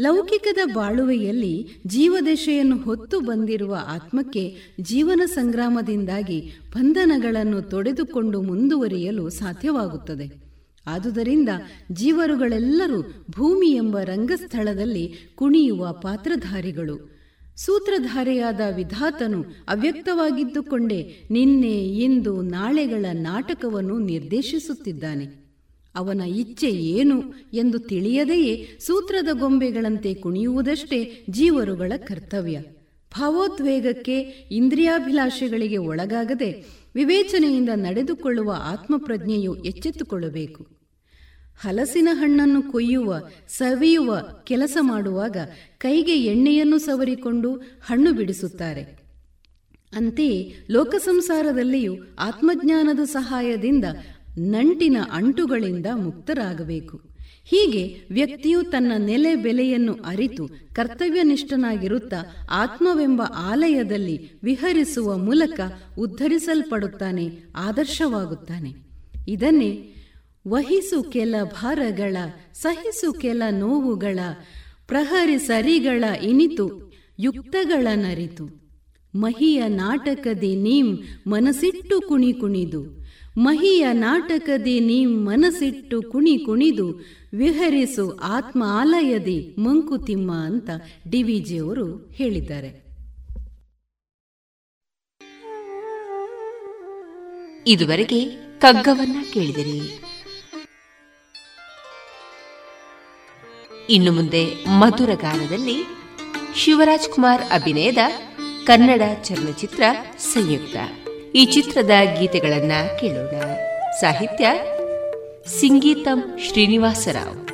ಲೌಕಿಕದ ಬಾಳುವೆಯಲ್ಲಿ ಜೀವದಶೆಯನ್ನು ಹೊತ್ತು ಬಂದಿರುವ ಆತ್ಮಕ್ಕೆ ಜೀವನ ಸಂಗ್ರಾಮದಿಂದಾಗಿ ಬಂಧನಗಳನ್ನು ತೊಡೆದುಕೊಂಡು ಮುಂದುವರಿಯಲು ಸಾಧ್ಯವಾಗುತ್ತದೆ. ಆದುದರಿಂದ ಜೀವರುಗಳೆಲ್ಲರೂ ಭೂಮಿ ಎಂಬ ರಂಗಸ್ಥಳದಲ್ಲಿ ಕುಣಿಯುವ ಪಾತ್ರಧಾರಿಗಳು. ಸೂತ್ರಧಾರೆಯಾದ ವಿಧಾತನು ಅವ್ಯಕ್ತವಾಗಿದ್ದುಕೊಂಡೇ ನಿನ್ನೆ ಇಂದು ನಾಳೆಗಳ ನಾಟಕವನ್ನು ನಿರ್ದೇಶಿಸುತ್ತಿದ್ದಾನೆ. ಅವನ ಇಚ್ಛೆ ಏನು ಎಂದು ತಿಳಿಯದೆಯೇ ಸೂತ್ರದ ಗೊಂಬೆಗಳಂತೆ ಕುಣಿಯುವುದಷ್ಟೇ ಜೀವರುಗಳ ಕರ್ತವ್ಯ. ಭಾವೋದ್ವೇಗಕ್ಕೆ ಇಂದ್ರಿಯಾಭಿಲಾಷೆಗಳಿಗೆ ಒಳಗಾಗದೆ ವಿವೇಚನೆಯಿಂದ ನಡೆದುಕೊಳ್ಳುವ ಆತ್ಮಪ್ರಜ್ಞೆಯು ಎಚ್ಚೆತ್ತುಕೊಳ್ಳಬೇಕು. ಹಲಸಿನ ಹಣ್ಣನ್ನು ಕೊಯ್ಯುವ, ಸವಿಯುವ ಕೆಲಸ ಮಾಡುವಾಗ ಕೈಗೆ ಎಣ್ಣೆಯನ್ನು ಸವರಿಕೊಂಡು ಹಣ್ಣು ಬಿಡಿಸುತ್ತಾರೆ. ಅಂತೆಯೇ ಲೋಕಸಂಸಾರದಲ್ಲಿಯೂ ಆತ್ಮಜ್ಞಾನದ ಸಹಾಯದಿಂದ ನಂಟಿನ ಅಂಟುಗಳಿಂದ ಮುಕ್ತರಾಗಬೇಕು. ಹೀಗೆ ವ್ಯಕ್ತಿಯು ತನ್ನ ನೆಲೆ ಬೆಲೆಯನ್ನು ಅರಿತು ಕರ್ತವ್ಯನಿಷ್ಠನಾಗಿರುತ್ತಾ ಆತ್ಮವೆಂಬ ಆಲಯದಲ್ಲಿ ವಿಹರಿಸುವ ಮೂಲಕ ಉದ್ಧರಿಸಲ್ಪಡುತ್ತಾನೆ, ಆದರ್ಶವಾಗುತ್ತಾನೆ. ಇದನ್ನೇ ವಹಿಸು ಕೆಲ ಭಾರಗಳ, ಸಹಿಸು ಕೆಲ ನೋವುಗಳ, ಪ್ರಹರಿ ಸರಿಗಳ ಇನಿತು, ಯುಕ್ತಗಳ ನರಿತು. ಮಹಿಯ ನಾಟಕದಿ ನೀಂ ಮನಸಿಟ್ಟು ಕುಣಿ ಕುಣಿದು. ಮಹಿಯ ನಾಟಕದಿ ನೀಂ ಮನಸಿಟ್ಟು ಕುಣಿ ಕುಣಿದು. ವಿಹರಿಸು ಆತ್ಮ ಆಲಯದಿ ಮಂಕುತಿಮ್ಮ ಅಂತ ಡಿವಿಜಿಯವರು ಹೇಳಿದ್ದಾರೆ. ಇದುವರೆಗೆ ಕಗ್ಗವನ್ನ ಕೇಳಿದಿರಿ. ಇನ್ನು ಮುಂದೆ ಮಧುರ ಗಾನದಲ್ಲಿ ಶಿವರಾಜ್ ಕುಮಾರ್ ಅಭಿನಯದ ಕನ್ನಡ ಚಲನಚಿತ್ರ ಸಂಯುಕ್ತ. ಈ ಚಿತ್ರದ ಗೀತೆಗಳನ್ನ ಕೇಳೋಣ. ಸಾಹಿತ್ಯ, ಸಿಂಗೀತಂ ಶ್ರೀನಿವಾಸರಾವ್.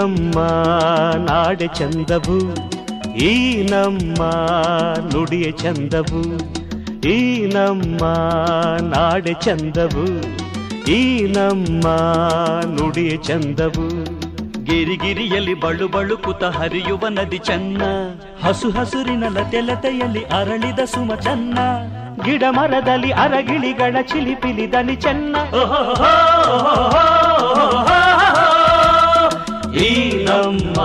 ನಮ್ಮ ನಾಡೆ ಚಂದವು ಈ ನಮ್ಮ ನುಡಿಯ ಚಂದವು ಈ ನಮ್ಮ ನಾಡೆ ಚಂದವು ಈ ನಮ್ಮ ನುಡಿಯ ಚಂದವು. ಗಿರಿಗಿರಿಯಲ್ಲಿ ಬಳು ಬಳುಕುತ ಹರಿಯುವ ನದಿ ಚನ್ನ ಹಸು ಹಸುರಿನ ಲತೆ ಲತೆಯಲ್ಲಿ ಅರಳಿದ ಸುಮ ಚನ್ನ ಗಿಡ ಮರದಲ್ಲಿ ಅರಗಿಳಿಗಳ ಚಿಲಿಪಿಲಿ ದನಿ ಚೆನ್ನ. ಈ ನಮ್ಮ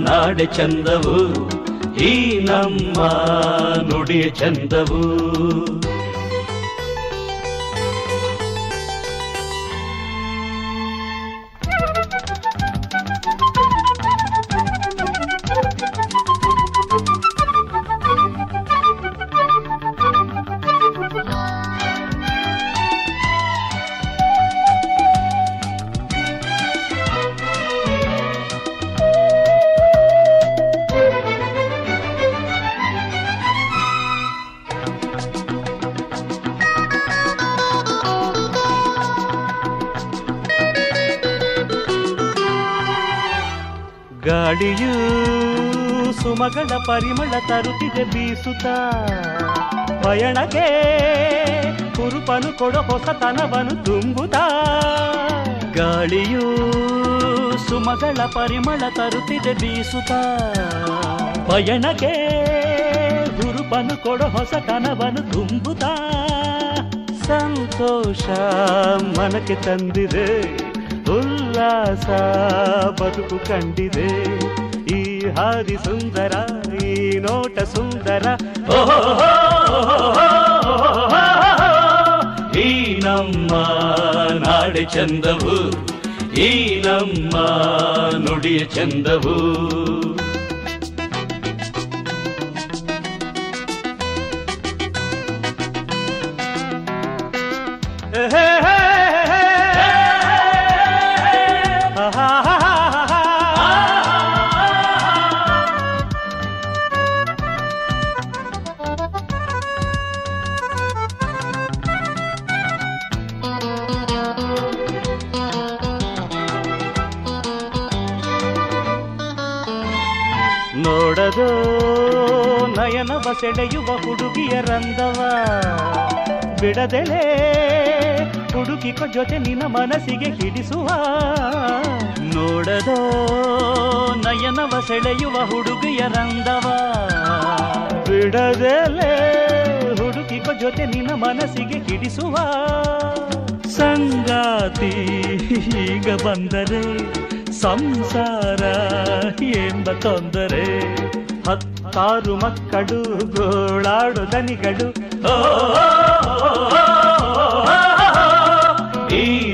ನಾಡೆ ಚಂದವು ಈ ನಮ್ಮ ನುಡಿಯ ಚಂದವು ಸುಮಗಳ ಪರಿಮಳ ತರುತ್ತಿದೆ ಬೀಸುತ್ತ. ಪಯಣಕ್ಕೆ ಕುರುಪನು ಕೊಡೋ ಹೊಸತನವನು ತುಂಬುತ್ತಾ. ಗಾಳಿಯು ಸುಮಗಳ ಪರಿಮಳ ತರುತ್ತಿದೆ ಬೀಸುತ್ತ. ಪಯಣಕ್ಕೆ ಗುರುಪನು ಕೊಡೋ ಹೊಸತನವನು ತುಂಬುತ್ತಾ. ಸಂತೋಷ ಮನಕ್ಕೆ ತಂದಿದೆ, ಉಲ್ಲಾಸ ಬದುಕು ಕಂಡಿದೆ. ಈ ಹಾದಿ ಸುಂದರ ಈ ನೋಟ ಸುಂದರ ಈ ನಮ್ಮ ನಾಡೆ ಚಂದವು ಈ ನಮ್ಮ ನುಡಿಯ ಚಂದವು ಸೆಳೆಯುವ ಹುಡುಗಿಯ ರಂದವ. ಬಿಡದೆಳೆ ಹುಡುಗಿಕ ಜೊತೆ ನಿನ್ನ ಮನಸ್ಸಿಗೆ ಹಿಡಿಸುವ. ನೋಡದೋ, ನಯನವ ಸೆಳೆಯುವ ಹುಡುಗಿಯ ರಂದವ. ಬಿಡದೆಲೆ ಹುಡುಗಿಕ ಜೊತೆ ನಿನ್ನ ಮನಸ್ಸಿಗೆ ಹಿಡಿಸುವ. ಸಂಗಾತಿ ಈಗ ಬಂದರೆ ಸಂಸಾರ ಎಂಬ ತೊಂದರೆ. ಹತ್ತಾರು ಮಕ್ಕಳು ಗೋಳಾಡು ದನಿಗಳು ಕಡು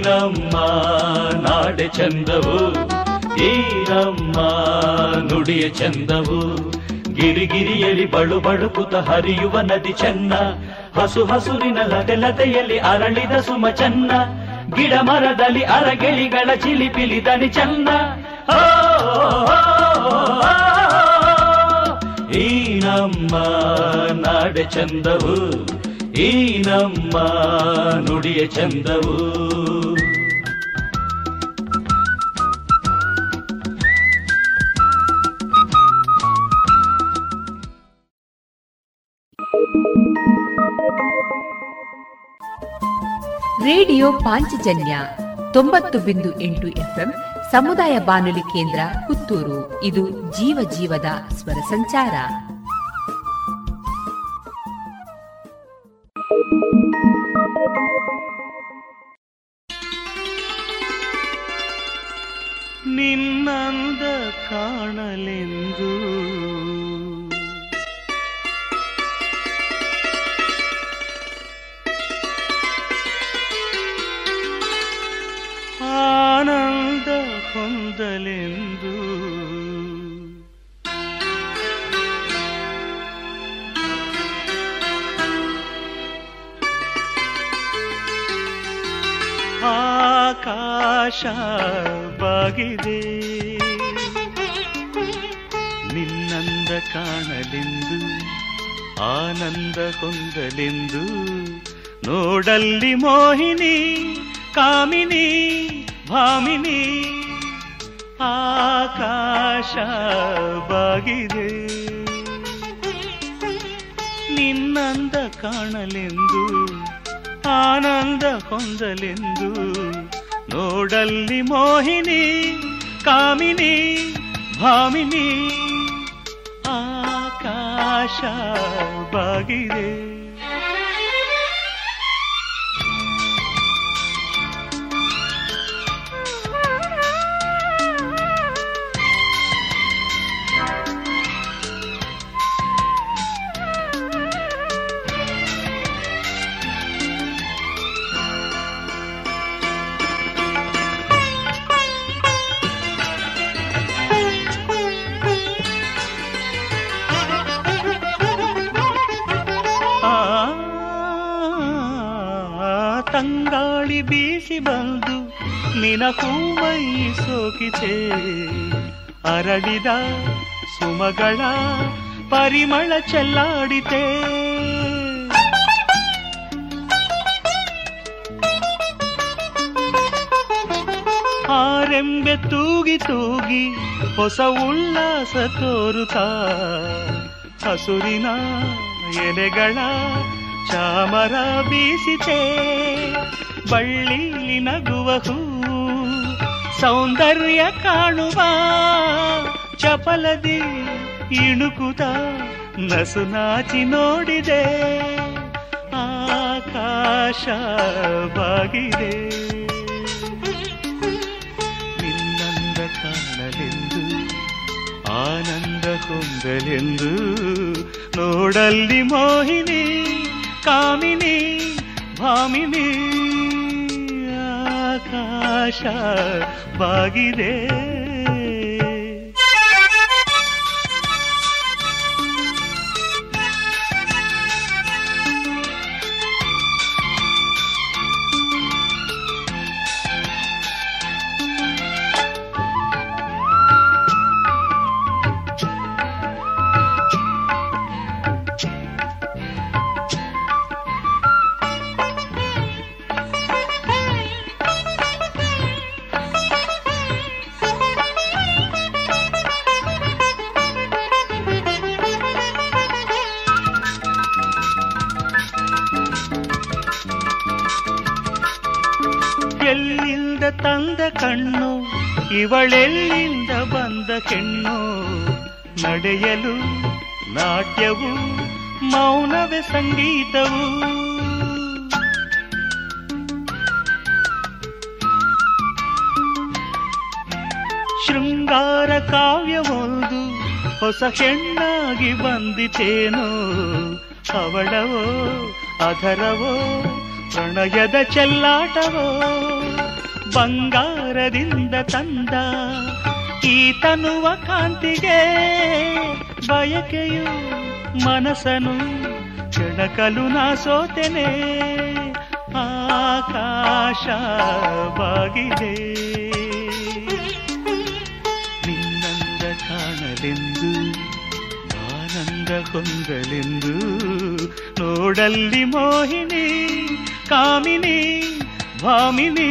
ನಮ್ಮ ನಾಡೆ ಚಂದವು ಈರಮ್ಮ ನುಡಿಯ ಚಂದವು ಗಿರಿಗಿರಿಯಲ್ಲಿ ಬಳು ಬಳುಕುತ ಹರಿಯುವ ನದಿ ಚೆನ್ನ ಹಸು ಹಸುರಿನ ಲತೆ ಲತೆಯಲ್ಲಿ ಅರಳಿದ ಸುಮ ಚೆನ್ನ ಗಿಡ ಮರದಲ್ಲಿ ಅರಗಿಳಿಗಳ ಚಿಲಿಪಿಲಿ ದನಿ ಚೆನ್ನ ನಮ್ಮ ನಾಡೆ ಚಂದವು, ಈ ನಮ್ಮ ನುಡಿಯ ಚಂದವು. ರೇಡಿಯೋ ಪಾಂಚಜನ್ಯ ತೊಂಬತ್ತು ಬಿಂದು ಎಂಟು ಎಫ್ಎಂ ಸಮುದಾಯ ಬಾನುಲಿ ಕೇಂದ್ರ ಪುತ್ತೂರು. ಇದು ಜೀವ ಜೀವದ ಸ್ವರ ಸಂಚಾರ. ಕಾಣಲೆಂದು. ಆನಂದ ಹೊಂದಲೆಂದು ಆಕಾಶ ಬಾಗಿದೆ. ನಿನ್ನಂದ ಕಾಣಲೆಂದು ಆನಂದ ಹೊಂದಲೆಂದು ನೋಡಲ್ಲಿ ಮೋಹಿನಿ ಕಾಮಿನಿ ಭಾಮಿನಿ ಆಕಾಶ ಬಾಗಿದೆ ನಿನ್ನಂದ ಕಾಣಲೆಂದು ಆನಂದ ಹೊಂದಲೆಂದು ನೋಡಲ್ಲಿ ಮೋಹಿನಿ ಕಾಮಿನಿ ಭಾಮಿನಿ ಆಕಾಶ ಬಾಗಿದೆ. ಬೀಸಿ ಬಂದು ನಿನ ಮೈ ಸೋಕಿತೆ ಅರಳಿದ ಸುಮಗಳ ಪರಿಮಳ ಚೆಲ್ಲಾಡಿತೆ. ಆರೆಂಬೆ ತೂಗಿ ತೂಗಿ ಹೊಸ ಉಲ್ಲಾಸ ತೋರುತ್ತ. ಹಸುರಿನ ಎಲೆಗಳ ಚಾಮರ ಬೀಸಿತೆ. ಬಳ್ಳಿಲಿ ನಗುವ ಹೂ ಸೌಂದರ್ಯ ಕಾಣುವ, ಚಪಲದಿ ಇಣುಕುತ ನಸು ನಾಚಿ ನೋಡಿದೆ. ಆಕಾಶವಾಗಿದೆ. ನಿನ್ನಂದ ಕಾಣಲೆಂದು, ಆನಂದ ಹೊಂದಲೆಂದು ನೋಡಲ್ಲಿ ಮೋಹಿನಿ, ಕಾಮಿನಿ ಭಾಮಿನಿ ಆಕಾಶ ಬಾಗಿದೆ ಇವಳೆಲ್ಲಿಂದ ಬಂದ ಹೆಣ್ಣು ನಡೆಯಲು ನಾಟ್ಯವು, ಮೌನವೇ ಸಂಗೀತವು. ಶೃಂಗಾರ ಕಾವ್ಯವೊಂದು ಹೊಸ ಹೆಣ್ಣಾಗಿ ಬಂದಿತೇನೋ? ಅವಳವೋ ಅಧರವೋ ಪ್ರಣಯದ ಚೆಲ್ಲಾಟವೋ? ಬಂಗಾರದಿಂದ ತಂದ ಈ ತನುವ ಕಾಂತಿಗೆ ಬಯಕೆಯು ಮನಸನು ಕೆಣಕಲು ನಾ ಸೋತೆನೆ ಆಕಾಶ ಬಾಗಿದೆ ನಿನ್ನಂದ ಕಾಣಲೆಂದು, ಆನಂದ ಹೊಂದಲೆಂದು, ನೋಡಲ್ಲಿ ಮೋಹಿನಿ, ಕಾಮಿನಿ, ಭಾಮಿನಿ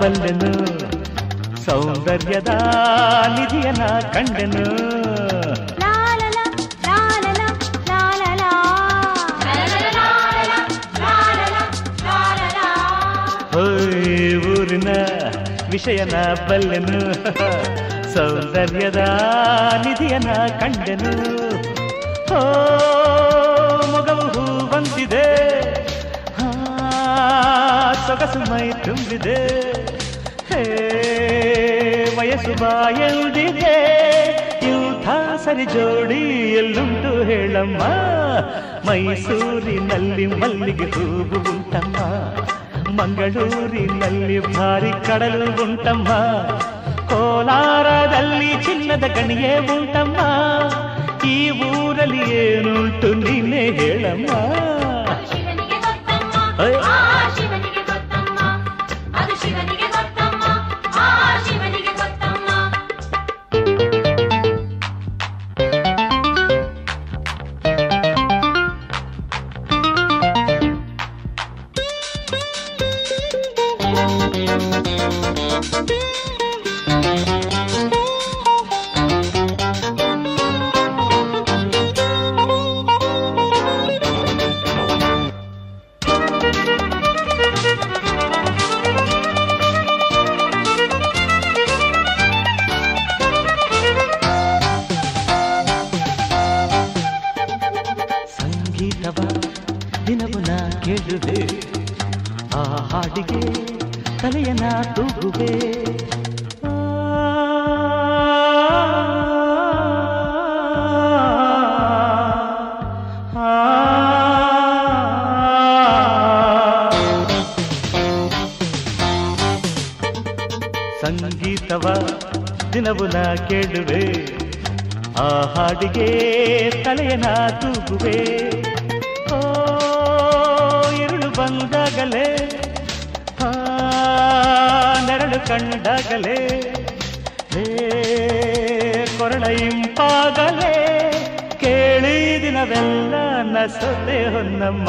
ಬಲ್ಲೆನು ಸೌಂದರ್ಯದ ನಿಧಿಯನ ಕಂಡೆನು. ಊರಿನ ವಿಷಯನ ಬಲ್ಲೆನು. ಸೌಂದರ್ಯದ ನಿಧಿಯನ ಕಂಡೆನು. ಓ ಮೊಗವು ಹೂ ಬಂದಿದೆ. ಸೊಗಸು ಮೈ ತುಂಬಿದೆ. ವಯಸ್ಸು ಬಾಯಲ್ದಿದೆ ಇಂಥ ಸರಿ ಜೋಡಿ ಎಲ್ಲುಂಟು ಹೇಳಮ್ಮ. ಮೈಸೂರಿನಲ್ಲಿ ಮಲ್ಲಿಗೆ ಹೂವು ಉಂಟಮ್ಮ. ಮಂಗಳೂರಿನಲ್ಲಿ ಭಾರಿ ಕಡಲು ಉಂಟಮ್ಮ. ಕೋಲಾರದಲ್ಲಿ ಚಿನ್ನದ ಗಣಿಯೇ ಉಂಟಮ್ಮ. ಈ ಊರಲ್ಲಿ ಏನುಂಟು ನೀನೇ ಹೇಳಮ್ಮ. ದಿನವು ನಾ ಕೇಳುವೆ. ಆ ಹಾಡಿಗೆ ತಲೆಯನ ತೂಗುವೆ. ಓ, ಇರುಳು ಬಂದಾಗಲೇ, ಆ ನೆರಳು ಕಂಡಾಗಲೇ ಕೊರಳ ಇಂಪಾಗಲೇ, ಕೇಳಿ ದಿನವೆಲ್ಲ ನಸದೆ ಹೊನ್ನಮ್ಮ.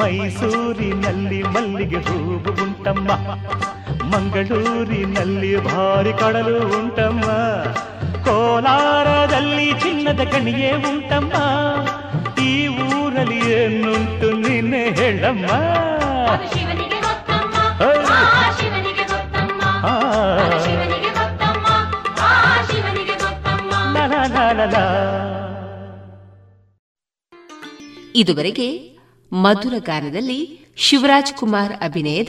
ಮೈಸೂರಿನಲ್ಲಿ ಮಲ್ಲಿಗೆ ಹೂವು ಉಂಟಮ್ಮ. ಮಂಗಳೂರಿನಲ್ಲಿ ಭಾರಿ ಕಡಲು ಉಂಟಮ್ಮ. ಕೋಲಾರದಲ್ಲಿ ಚಿನ್ನದ ಕಣಿಯೇ ಉಂಟಮ್ಮ. ಈ ಊರಲ್ಲಿ ಏನುಂಟು ನಿನ್ನೆ ಹೇಳಮ್ಮ. ಇದುವರೆಗೆ ಮಧುರ ಗಾನದಲ್ಲಿ ಶಿವರಾಜ್ ಕುಮಾರ್ ಅಭಿನಯದ